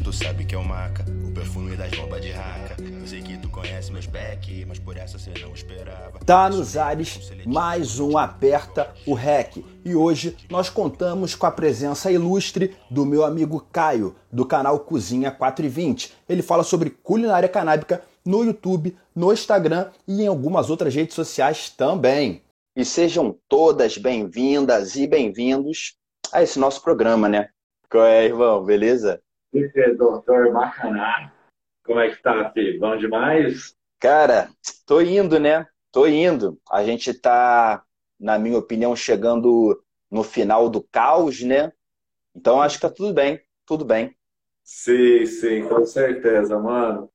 cheiro tu sabe que é o maca, o perfume das bombas de raca. Eu sei que tu conhece meus back, mas por essa você não esperava. Tá nos ares mais um Aperta o REC. E hoje nós contamos com a presença ilustre do meu amigo Caio, do canal Cozinha 420. Ele fala sobre culinária canábica no YouTube, no Instagram e em algumas outras redes sociais também. E sejam todas bem-vindas e bem-vindos a esse nosso programa, né? Qual é, irmão? Beleza? Aí, doutor Macaná? Como é que tá, filho? Bom demais? Cara, tô indo, né? Tô indo. A gente tá, na minha opinião, chegando no final do caos, né? Então acho que tá tudo bem, tudo bem. Sim, sim, com certeza, mano.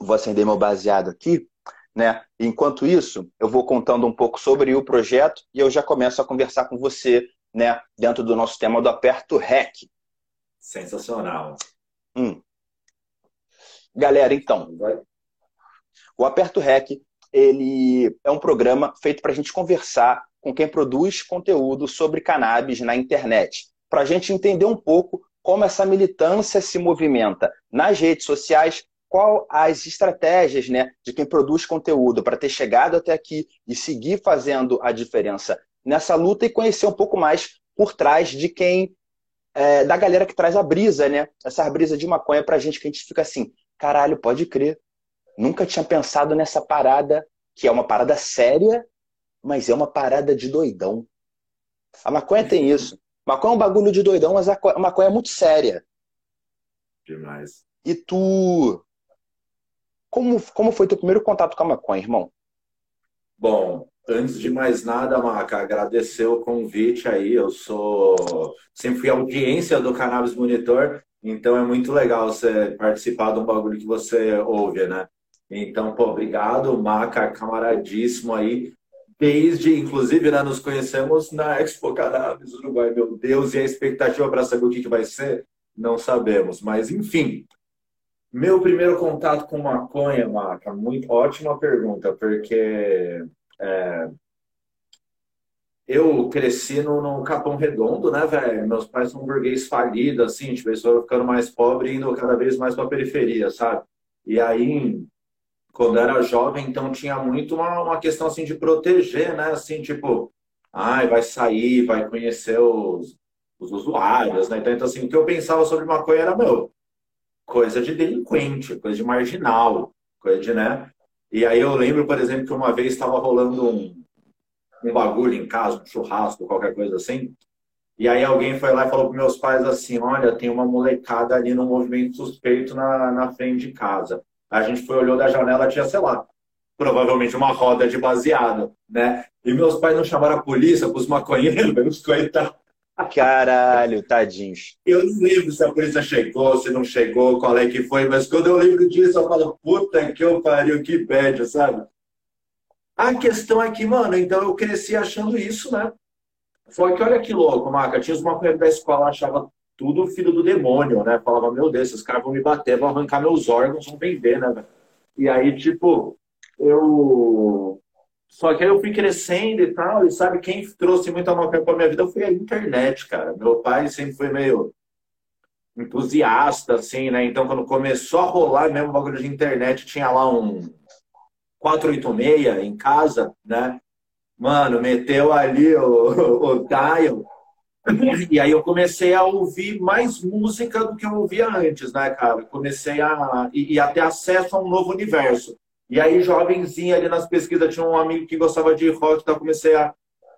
Vou acender meu baseado aqui, né? Enquanto isso, eu vou contando um pouco sobre o projeto e eu já começo a conversar com você né, dentro do nosso tema do Aperto REC. Sensacional. Hum. Galera, então, o Aperto REC ele é um programa feito para a gente conversar com quem produz conteúdo sobre cannabis na internet, para a gente entender um pouco como essa militância se movimenta nas redes sociais, qual as estratégias né, de quem produz conteúdo para ter chegado até aqui e seguir fazendo a diferença nessa luta e conhecer um pouco mais por trás de quem. É, da galera que traz a brisa, né? Essa brisa de maconha pra gente que a gente fica assim, caralho, pode crer. Nunca tinha pensado nessa parada, que é uma parada séria, mas é uma parada de doidão. A maconha tem isso. Maconha é um bagulho de doidão, mas a maconha é muito séria. Demais. E tu. Como, como foi teu primeiro contato com a maconha, irmão? Bom, Antes de mais nada, Maca, agradecer o convite aí. Eu sou sempre fui audiência do Cannabis Monitor, então é muito legal você participar de um bagulho que você ouve, né? Então, pô, obrigado, Maca, camaradíssimo aí. Desde, inclusive, né, nos conhecemos na Expo Cannabis Uruguai, meu Deus, e a expectativa para saber o que, que vai ser, não sabemos. Mas, enfim, meu primeiro contato com maconha, Maca, muito ótima pergunta, porque é... Eu cresci no, no, Capão Redondo, né, velho? Meus pais são burguês falidos, assim, tipo, eles foram ficando mais pobres e indo cada vez mais para a periferia, sabe? E aí, quando era jovem, então tinha muito uma, uma questão, assim, de proteger, né? Assim, tipo, ai, vai sair, vai conhecer os, os usuários, né? Então, então, assim, o que eu pensava sobre maconha era, meu, coisa de delinquente, coisa de marginal, coisa de, né? E aí eu lembro, por exemplo, que uma vez estava rolando um, um bagulho em casa, um churrasco, qualquer coisa assim. E aí alguém foi lá e falou para meus pais assim, olha, tem uma molecada ali no movimento suspeito na, na frente de casa. A gente foi, olhou da janela, tinha, sei lá, provavelmente uma roda de baseado, né? E meus pais não chamaram a polícia para os maconheiros, os coitados. Caralho, tadinhos. Eu não lembro se a polícia chegou, se não chegou, qual é que foi, mas quando eu lembro disso, eu falo, puta que eu pariu, que bad, sabe? A questão é que, mano, então eu cresci achando isso, né? Foi que olha que louco, Maca. Tinha os maconheiros da escola, achava tudo filho do demônio, né? Falava, meu Deus, esses caras vão me bater, vão arrancar meus órgãos, vão vender, né? E aí, tipo, eu só que aí eu fui crescendo e tal, e sabe, quem trouxe muita maconha para minha vida foi a internet, cara. Meu pai sempre foi meio entusiasta, assim, né? Então, quando começou a rolar mesmo o bagulho de internet, tinha lá um 486 em casa, né? Mano, meteu ali o, o dial. E aí eu comecei a ouvir mais música do que eu ouvia antes, né, cara? Comecei a, e, e a ter acesso a um novo universo. E aí, jovenzinho ali nas pesquisas, tinha um amigo que gostava de rock, então comecei a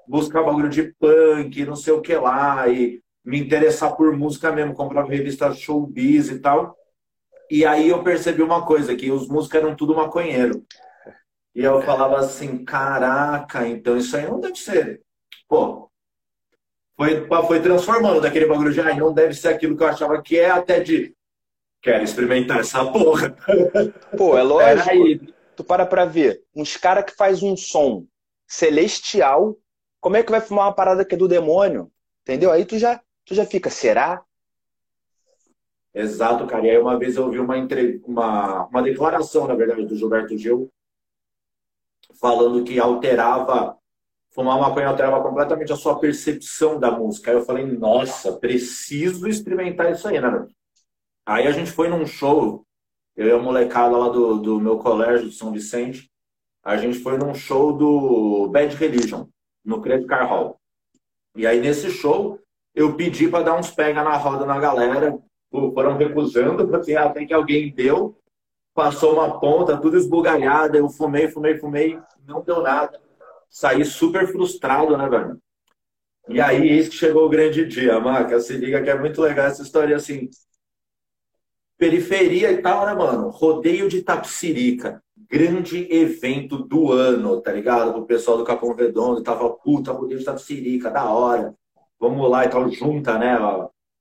buscar bagulho de punk, não sei o que lá, e me interessar por música mesmo, comprava revista showbiz e tal. E aí eu percebi uma coisa, que os músicos eram tudo maconheiro. E eu falava assim, caraca, então isso aí não deve ser. Pô, foi, foi transformando daquele bagulho de, ah, não deve ser aquilo que eu achava que é, até de, quero experimentar essa porra. Pô, é lógico tu para pra ver, uns caras que faz um som celestial, como é que vai fumar uma parada que é do demônio? Entendeu? Aí tu já, tu já fica, será? Exato, cara. E aí uma vez eu ouvi uma, entre... uma, uma declaração, na verdade, do Gilberto Gil, falando que alterava, fumar maconha alterava completamente a sua percepção da música. Aí eu falei, nossa, preciso experimentar isso aí, né? Aí a gente foi num show, eu e a molecada lá do, do meu colégio de São Vicente, a gente foi num show do Bad Religion, no Credit Car Hall. E aí nesse show, eu pedi para dar uns pega na roda na galera, foram recusando, assim, até que alguém deu, passou uma ponta, tudo esbugalhada, eu fumei, fumei, fumei, não deu nada. Saí super frustrado, né, velho? E aí, eis que chegou o grande dia, Maca. Se liga que é muito legal essa história assim. Periferia e tal, né, mano? Rodeio de Tapsirica. Grande evento do ano, tá ligado? O pessoal do Capão Redondo tava, puta, rodeio de Tapsirica, da hora. Vamos lá e tal, junta, né?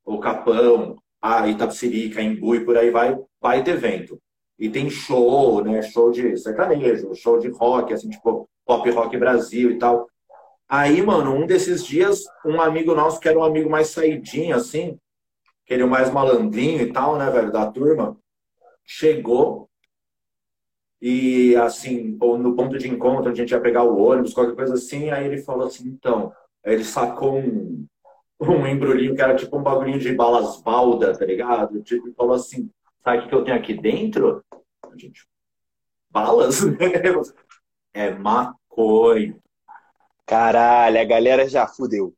O Capão, a Itapsirica, Embu e por aí vai, vai ter evento. E tem show, né? Show de sertanejo, show de rock, assim, tipo, pop rock Brasil e tal. Aí, mano, um desses dias, um amigo nosso, que era um amigo mais saidinho, assim, que o mais malandrinho e tal, né, velho, da turma, chegou e, assim, no ponto de encontro, a gente ia pegar o ônibus, qualquer coisa assim, aí ele falou assim, então, aí ele sacou um, um embrulhinho que era tipo um bagulhinho de balas balda, tá ligado? Tipo, falou assim, sabe o que eu tenho aqui dentro? A gente, balas? é maconha. Caralho, a galera já fudeu.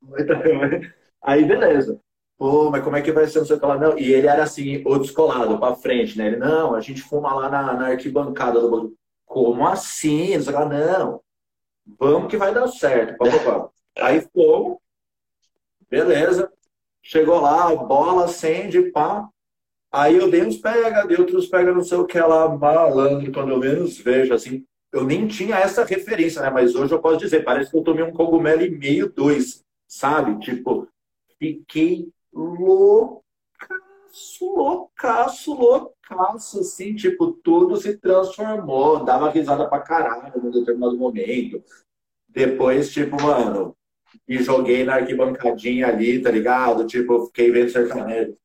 Aí, beleza. Pô, mas como é que vai ser o seu lá? Não. E ele era assim, o descolado, pra frente, né? Ele, não, a gente fuma lá na, na arquibancada do bagulho. Como assim? Não, não. Vamos que vai dar certo. Pá, pá, pá. Aí fomos. Beleza. Chegou lá, bola, acende, pá. Aí eu dei uns pega, dei outros pega, não sei o que lá, malandro, quando eu menos vejo, assim eu nem tinha essa referência, né? Mas hoje eu posso dizer, parece que eu tomei um cogumelo e meio, dois, sabe? Tipo, fiquei loucaço, loucaço, loucaço, assim, tipo, tudo se transformou, dava risada pra caralho num determinado momento. Depois, tipo, mano, me joguei na arquibancadinha ali, tá ligado? Tipo, fiquei vendo sertanejo.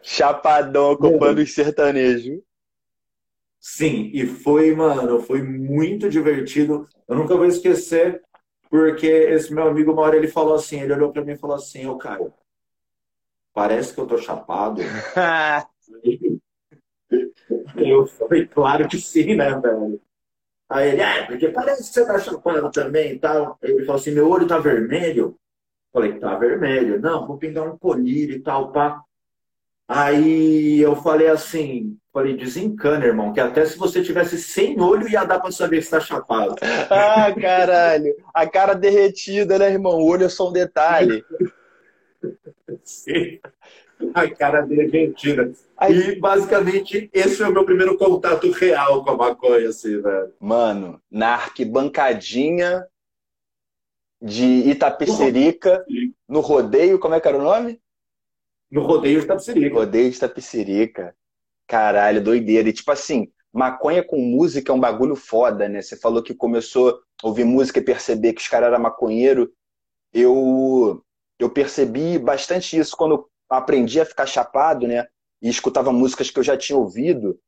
Chapadão ocupando os sertanejos. Sim, e foi, mano, foi muito divertido. Eu nunca vou esquecer, porque esse meu amigo, uma hora ele falou assim, ele olhou para mim e falou assim, ô, cara, parece que eu tô chapado. eu falei, claro que sim, né, velho? Aí ele, é, porque parece que você tá chapado também e tal. Ele falou assim, meu olho tá vermelho. Eu falei, tá vermelho. Não, vou pingar um colírio e tal, pá. Aí eu falei assim, falei, desencana, irmão, que até se você tivesse sem olho ia dar para saber se tá chapado. Ah, caralho. A cara derretida, né, irmão? O olho é só um detalhe. Sim. A cara derretida. Aí... E basicamente esse foi o meu primeiro contato real com a maconha, assim, velho. Mano, na arquibancadinha de Itapecerica, no rodeio, como é que era o nome? No rodeio de Tapicirica. Rodeio de Tapicirica. Caralho, doideira. E tipo assim, maconha com música é um bagulho foda, né? Você falou que começou a ouvir música e perceber que os caras eram maconheiro. Eu, eu percebi bastante isso quando aprendi a ficar chapado, né? E escutava músicas que eu já tinha ouvido,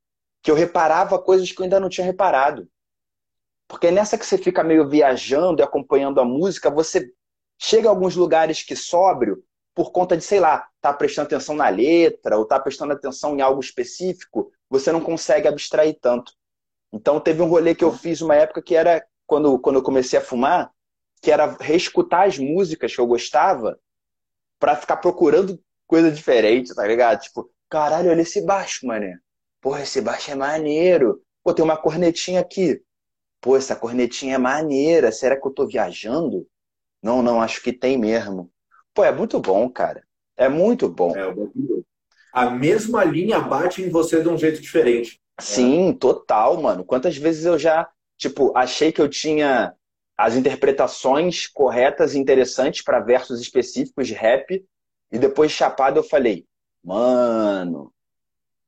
que eu reparava coisas que eu ainda não tinha reparado. Porque nessa que você fica meio viajando e acompanhando a música, você chega a alguns lugares que sóbrio, por conta de, sei lá, tá prestando atenção na letra ou tá prestando atenção em algo específico, você não consegue abstrair tanto. Então teve um rolê que eu fiz uma época que era quando, quando eu comecei a fumar, que era reescutar as músicas que eu gostava para ficar procurando coisa diferente, tá ligado? Tipo, caralho, olha esse baixo, mané. Porra, esse baixo é maneiro. Pô, tem uma cornetinha aqui. Pô, essa cornetinha é maneira. Será que eu tô viajando? Não, não, acho que tem mesmo. Pô, é muito bom, cara. É muito bom. É, a mesma linha bate em você de um jeito diferente. Sim, total, mano. Quantas vezes eu já, tipo, achei que eu tinha as interpretações corretas e interessantes para versos específicos de rap, e depois chapado eu falei, mano,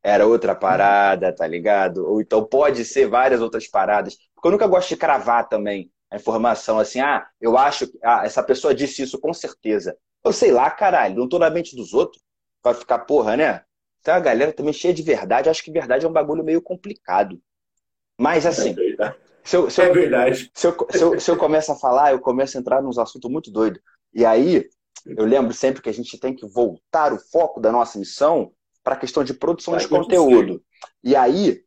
era outra parada, tá ligado? Ou então pode ser várias outras paradas. Porque eu nunca gosto de cravar também a informação assim, ah, eu acho que ah, essa pessoa disse isso com certeza. Eu sei lá, caralho, não tô na mente dos outros. Vai ficar porra, né? Então a galera também cheia de verdade. Acho que verdade é um bagulho meio complicado. Mas assim. É se eu, se eu, é verdade. Se eu, se, eu, se eu começo a falar, eu começo a entrar nos assuntos muito doidos. E aí, eu lembro sempre que a gente tem que voltar o foco da nossa missão para a questão de produção Vai de conteúdo. E aí,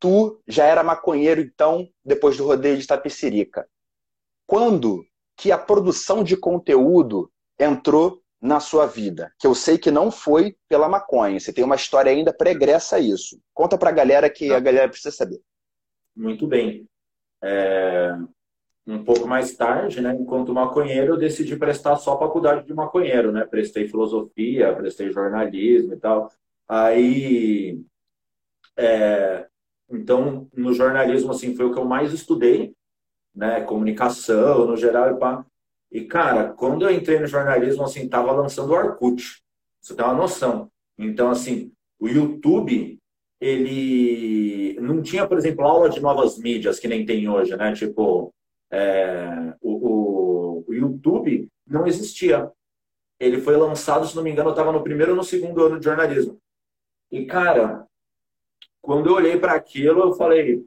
tu já era maconheiro, então, depois do rodeio de Tapicirica. Quando que a produção de conteúdo entrou na sua vida? Que eu sei que não foi pela maconha. Você tem uma história ainda pregressa a isso. Conta para a galera que a galera precisa saber. Muito bem. É... Um pouco mais tarde, né, enquanto maconheiro, eu decidi prestar só faculdade de maconheiro, né? Prestei filosofia, prestei jornalismo e tal. Aí, é... então, no jornalismo, assim, foi o que eu mais estudei, né? Comunicação, no geral, e pá. E, cara, quando eu entrei no jornalismo, assim, tava lançando o Arcute. Você tem uma noção. Então, assim, o YouTube, ele não tinha, por exemplo, aula de novas mídias, que nem tem hoje, né? Tipo, é, o, o, o, YouTube não existia. Ele foi lançado, se não me engano, eu estava no primeiro ou no segundo ano de jornalismo. E, cara, quando eu olhei para aquilo, eu falei,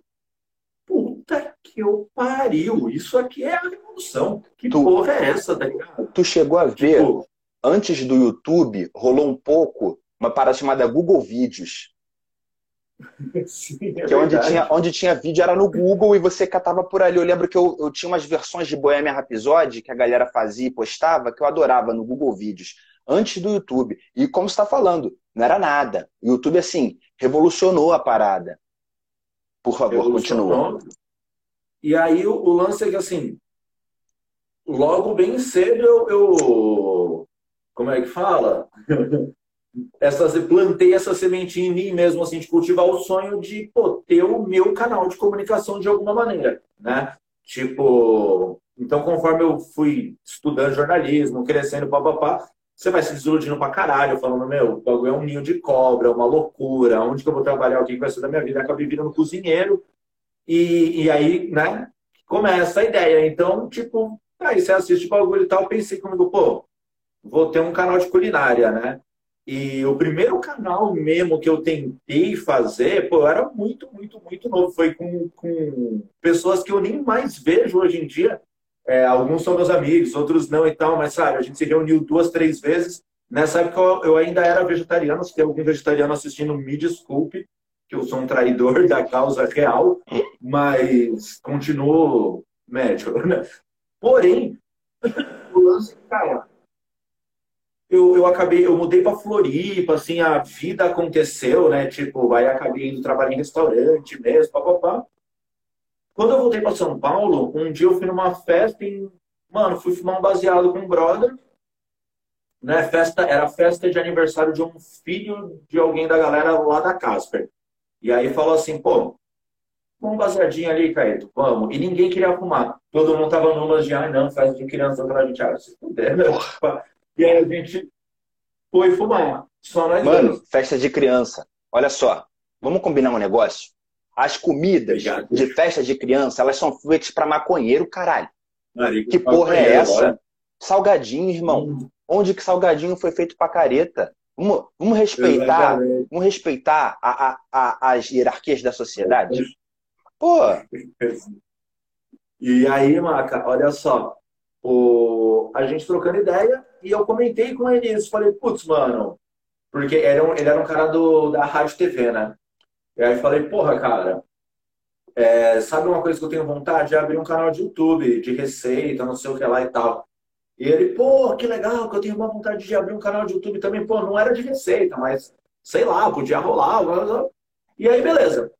que eu pariu, isso aqui é a revolução. Que tu, porra é essa, tá ligado? Tu chegou a ver, tipo, antes do YouTube, rolou um pouco uma parada chamada Google Vídeos. Sim, é que é onde tinha, onde tinha vídeo era no Google e você catava por ali. Eu lembro que eu, eu tinha umas versões de Bohemian Rhapsody que a galera fazia e postava, que eu adorava no Google Vídeos, antes do YouTube. E como você está falando, não era nada. O YouTube, assim, revolucionou a parada. Por favor, continua. E aí o, o, lance é que assim, logo bem cedo eu, eu como é que fala? essas, plantei essa sementinha em mim mesmo, assim, de cultivar o sonho de pô, ter o meu canal de comunicação de alguma maneira, né? Tipo, então conforme eu fui estudando jornalismo, crescendo, papapá, você vai se desiludindo pra caralho, falando, meu, o bagulho é um ninho de cobra, é uma loucura, onde que eu vou trabalhar, o que vai ser da minha vida? Acabei virando cozinheiro, e, e aí, né, começa a ideia. Então, tipo, aí você assiste o bagulho e tal, pensei comigo, pô, vou ter um canal de culinária, né? E o primeiro canal mesmo que eu tentei fazer, pô, era muito, muito, muito novo. Foi com, com pessoas que eu nem mais vejo hoje em dia. É, alguns são meus amigos, outros não e tal, mas sabe, a gente se reuniu duas, três vezes. Nessa época eu, eu ainda era vegetariano. Se tem algum vegetariano assistindo, me desculpe, que eu sou um traidor da causa real, mas continuo médico. Né? Porém, o lance, cara, eu, eu acabei, eu mudei para Floripa, assim, a vida aconteceu, né? Tipo, aí acabei indo trabalhar em restaurante mesmo, papapá. Quando eu voltei para São Paulo, um dia eu fui numa festa em. Mano, fui fumar um baseado com um brother. Né? Festa, era festa de aniversário de um filho de alguém da galera lá da Casper. E aí falou assim, pô, um baseadinho ali, Caíto, vamos. E ninguém queria fumar. Todo mundo tava numas de, ah, não, festa de criança pra gente, ah, se puder, né? E aí a gente foi fumar. Só nós Mano, dois. festa de criança. Olha só, vamos combinar um negócio? As comidas Obrigado. de festa de criança, elas são feitas para maconheiro, caralho. Marico, que porra é essa? Agora. Salgadinho, irmão. Hum. Onde que salgadinho foi feito pra careta? Vamos, vamos respeitar, vamos respeitar a, a, a, as hierarquias da sociedade? Pô! E aí, Maca, olha só. O... A gente trocando ideia, e eu comentei com ele isso. Falei, putz, mano. Porque ele era, um, ele era um cara do, da Rádio TV, né? E aí falei, porra, cara. É, sabe uma coisa que eu tenho vontade? De abrir um canal de YouTube, de receita, não sei o que lá e tal. E ele, pô, que legal, que eu tenho uma vontade de abrir um canal de YouTube também. Pô, não era de receita, mas sei lá, podia rolar. E aí, beleza.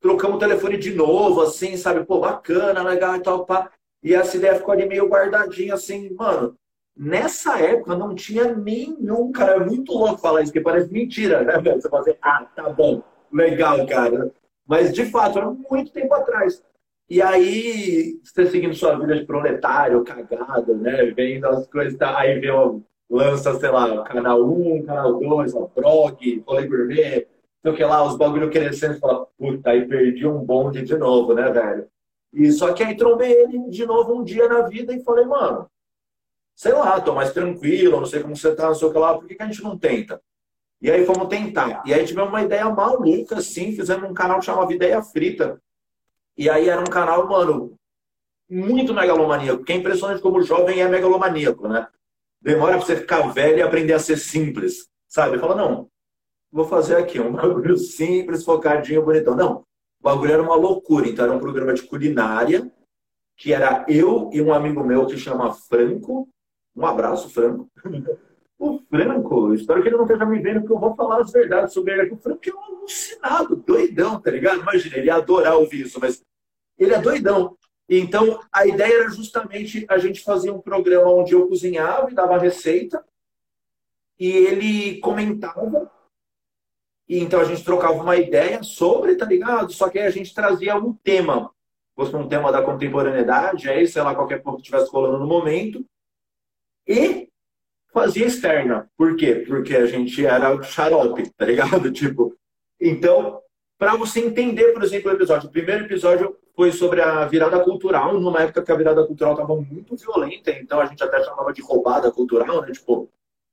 Trocamos o telefone de novo, assim, sabe? Pô, bacana, legal e tal, pá. E essa ideia ficou ali meio guardadinha, assim, mano. Nessa época não tinha nenhum, cara, é muito louco falar isso, porque parece mentira, né? Você fala assim, ah, tá bom, legal, cara. Mas de fato, era muito tempo atrás. E aí, você seguindo sua vida de proletário, cagada, né? Vendo as coisas, tá? aí vê, lança, sei lá, canal 1, canal 2, ó, blog, rolê gourmet, sei o que lá, os bagulho crescendo, e fala, puta, aí perdi um bonde de novo, né, velho? E só que aí trombei ele de novo um dia na vida e falei, mano, sei lá, tô mais tranquilo, não sei como você tá, não sei o que lá, por que, que a gente não tenta? E aí fomos tentar. E aí tivemos uma ideia maluca, assim, fizemos um canal que chamava Ideia Frita. E aí era um canal, mano, muito megalomaníaco, porque é impressionante como o jovem é megalomaníaco, né? demora para você ficar velho e aprender a ser simples, sabe? Fala, não, vou fazer aqui um bagulho simples, focadinho, bonitão. Não, o bagulho era uma loucura. Então, era um programa de culinária, que era eu e um amigo meu que chama Franco. Um abraço, Franco. O Franco, espero que ele não esteja me vendo, porque eu vou falar as verdades sobre ele. O Franco é um alucinado, doidão, tá ligado? Imagina, ele ia adorar ouvir isso, mas ele é doidão. Então, a ideia era justamente a gente fazer um programa onde eu cozinhava e dava receita, e ele comentava, e então a gente trocava uma ideia sobre, tá ligado? Só que aí a gente trazia um tema, fosse um tema da contemporaneidade, aí, sei lá, qualquer ponto que estivesse rolando no momento, e fazia externa. Por quê? Porque a gente era xarope, tá ligado? Tipo, então, para você entender, por exemplo, o episódio. O primeiro episódio foi sobre a virada cultural, numa época que a virada cultural estava muito violenta, então a gente até chamava de roubada cultural, né? Tipo,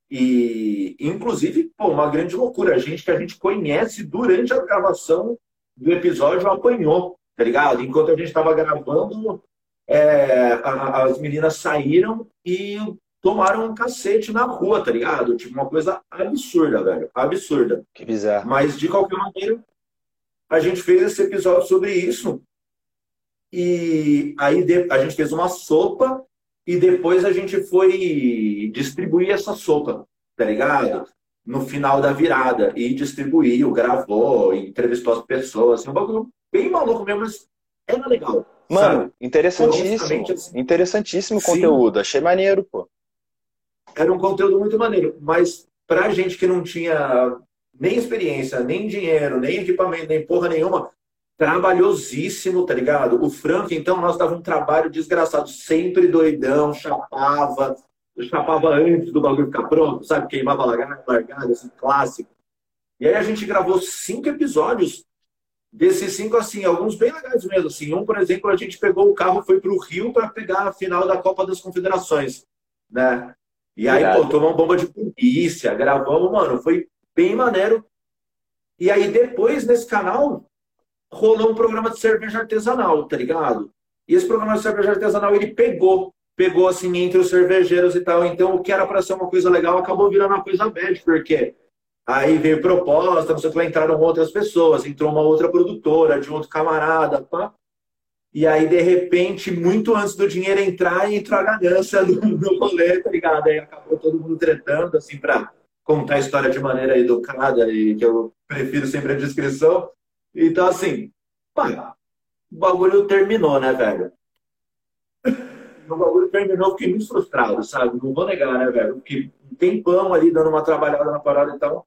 e inclusive, pô, uma grande loucura. A gente que a gente conhece durante a gravação do episódio apanhou, tá ligado? Enquanto a gente estava gravando, é, as meninas saíram e tomaram um cacete na rua, tá ligado? Tipo, uma coisa absurda, velho. Absurda. Que bizarro. Mas, de qualquer maneira, a gente fez esse episódio sobre isso. E aí a gente fez uma sopa e depois a gente foi distribuir essa sopa, tá ligado? No final da virada. E distribuiu, gravou, entrevistou as pessoas. Assim, um bagulho bem maluco mesmo, mas era legal. Mano, sabe? interessantíssimo. Assim. Interessantíssimo conteúdo. Achei maneiro, pô era um conteúdo muito maneiro. Mas pra gente que não tinha nem experiência, nem dinheiro, nem equipamento, nem porra nenhuma, trabalhosíssimo, tá ligado? O Frank, então, nós dava um trabalho desgraçado, sempre doidão, chapava, chapava antes do bagulho ficar pronto, sabe? Queimava largada, largada, assim, clássico. E aí a gente gravou cinco episódios, desses cinco, assim, alguns bem legais mesmo, assim. Um, por exemplo, a gente pegou o carro, foi pro Rio para pegar a final da Copa das Confederações, né? E aí, pô, tomamos bomba de polícia, gravamos, mano, foi bem maneiro. E aí, depois, nesse canal, rolou um programa de cerveja artesanal, tá ligado? E esse programa de cerveja artesanal, ele pegou, pegou, assim, entre os cervejeiros e tal. Então, o que era para ser uma coisa legal, acabou virando uma coisa bad, porque aí veio proposta, não sei o que, entraram outras pessoas, entrou uma outra produtora, de outro camarada, pá. E aí, de repente, muito antes do dinheiro entrar, entrou a ganância no, no rolê, tá ligado? Aí acabou todo mundo tretando, assim, pra contar a história de maneira educada e que eu prefiro sempre a descrição. Então, assim, pá, o bagulho terminou, né, velho? O bagulho terminou, fiquei muito frustrado, sabe? Não vou negar, né, velho? Fiquei um tempão ali dando uma trabalhada na parada e tal.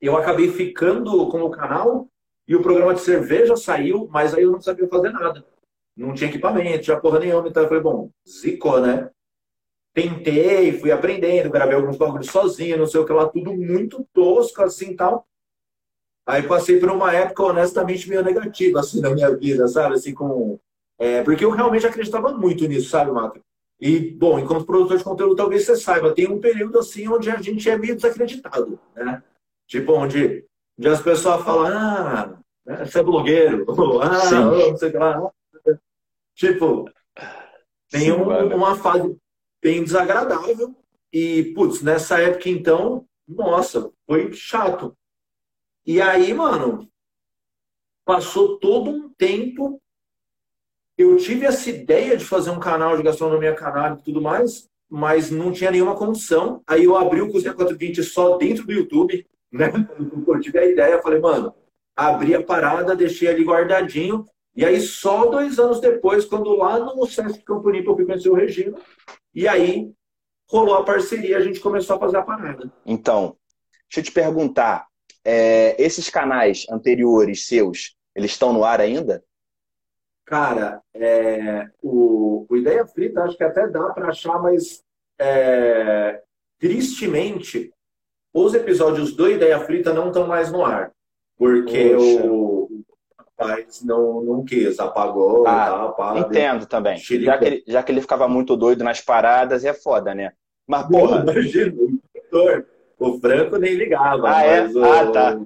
Eu acabei ficando com o canal e o programa de cerveja saiu, mas aí eu não sabia fazer nada não tinha equipamento, tinha porra nenhuma. Então eu falei, bom, zicou, né? Tentei, fui aprendendo, gravei alguns bagulhos sozinho, não sei o que lá, tudo muito tosco, assim tal. Aí passei por uma época, honestamente, meio negativa, assim, na minha vida, sabe? Assim, com. É, porque eu realmente acreditava muito nisso, sabe, Mato? E, bom, enquanto produtor de conteúdo, talvez você saiba, tem um período assim onde a gente é meio desacreditado, né? Tipo, onde, onde as pessoas falam, ah, né, você é blogueiro, ou, ah, não sei o que lá. Tipo, tem um, uma fase bem desagradável. E, putz, nessa época então, nossa, foi chato. E aí, mano, passou todo um tempo. Eu tive essa ideia de fazer um canal de gastronomia canábica e tudo mais, mas não tinha nenhuma condição. Aí eu abri o Cozinha 420 só dentro do YouTube, né? Eu tive a ideia, falei, mano, abri a parada, deixei ali guardadinho e aí, só dois anos depois, quando lá no Sesc Campo Limpo eu fui o Regina, e aí rolou a parceria, a gente começou a fazer a parada. Então, deixa eu te perguntar, é, esses canais anteriores seus, eles estão no ar ainda? Cara, é, o, o, Ideia Frita acho que até dá para achar, mas é, tristemente, os episódios do Ideia Frita não estão mais no ar. Porque o, mas não, não quis, apagou ah, Entendo também. Já que, ele, já que ele ficava muito doido nas paradas, é foda, né? Mas, porra. Imagina, o, Franco nem ligava. Ah, é? O, ah, tá.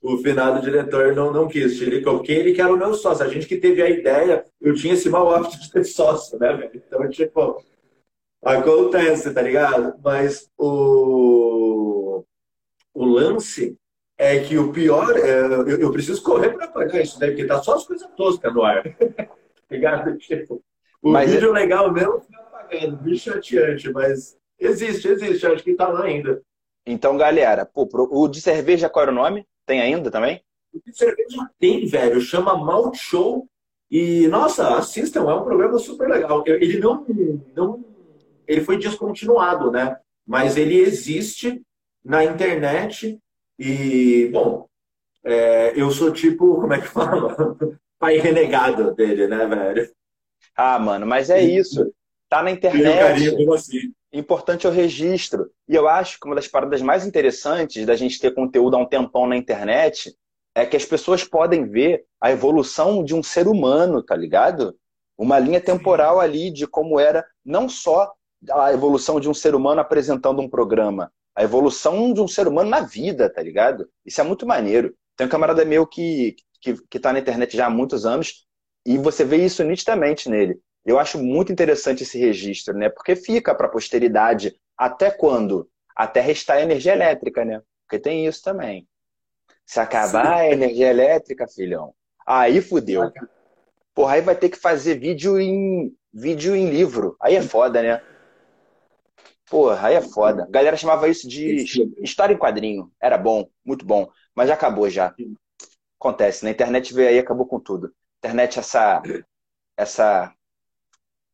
O finado diretor não, não quis, Chilico, porque ele que era o meu sócio. A gente que teve a ideia, eu tinha esse mau hábito de ter sócio, né, velho? Então, tipo, Acontece, tá ligado? Mas o, o lance é que o pior, é, eu, eu preciso correr para apagar isso daí, porque tá só as coisas toscas no ar. ligado? Tipo, o mas vídeo é... legal mesmo apagando, bicho chateante, mas existe, existe, acho que tá lá ainda. Então, galera, pô, o de cerveja qual era o nome? Tem ainda também? O de cerveja tem, velho, chama Malt Show. E, nossa, assistam, é um programa super legal. Ele não, não ele foi descontinuado, né? Mas ele existe na internet e, bom, é, eu sou tipo, como é que fala? Pai renegado dele, né, velho? Ah, mano, mas é isso. Tá na internet. Carinho, assim. Importante é o registro. E eu acho que uma das paradas mais interessantes da gente ter conteúdo há um tempão na internet é que as pessoas podem ver a evolução de um ser humano, tá ligado? Uma linha temporal ali de como era não só a evolução de um ser humano apresentando um programa, a evolução de um ser humano na vida, tá ligado? Isso é muito maneiro. Tem um camarada meu que, que, que tá na internet já há muitos anos e você vê isso nitidamente nele. Eu acho muito interessante esse registro, né? Porque fica para a posteridade até quando? Até restar energia elétrica, né? Porque tem isso também. Se acabar a energia elétrica, filhão, aí fudeu. Porra, aí vai ter que fazer vídeo em vídeo em livro. Aí é foda, né? Porra, aí é foda. A galera chamava isso de história em quadrinho. Era bom, muito bom. Mas já acabou já. Acontece, na internet veio aí acabou com tudo. Internet essa essa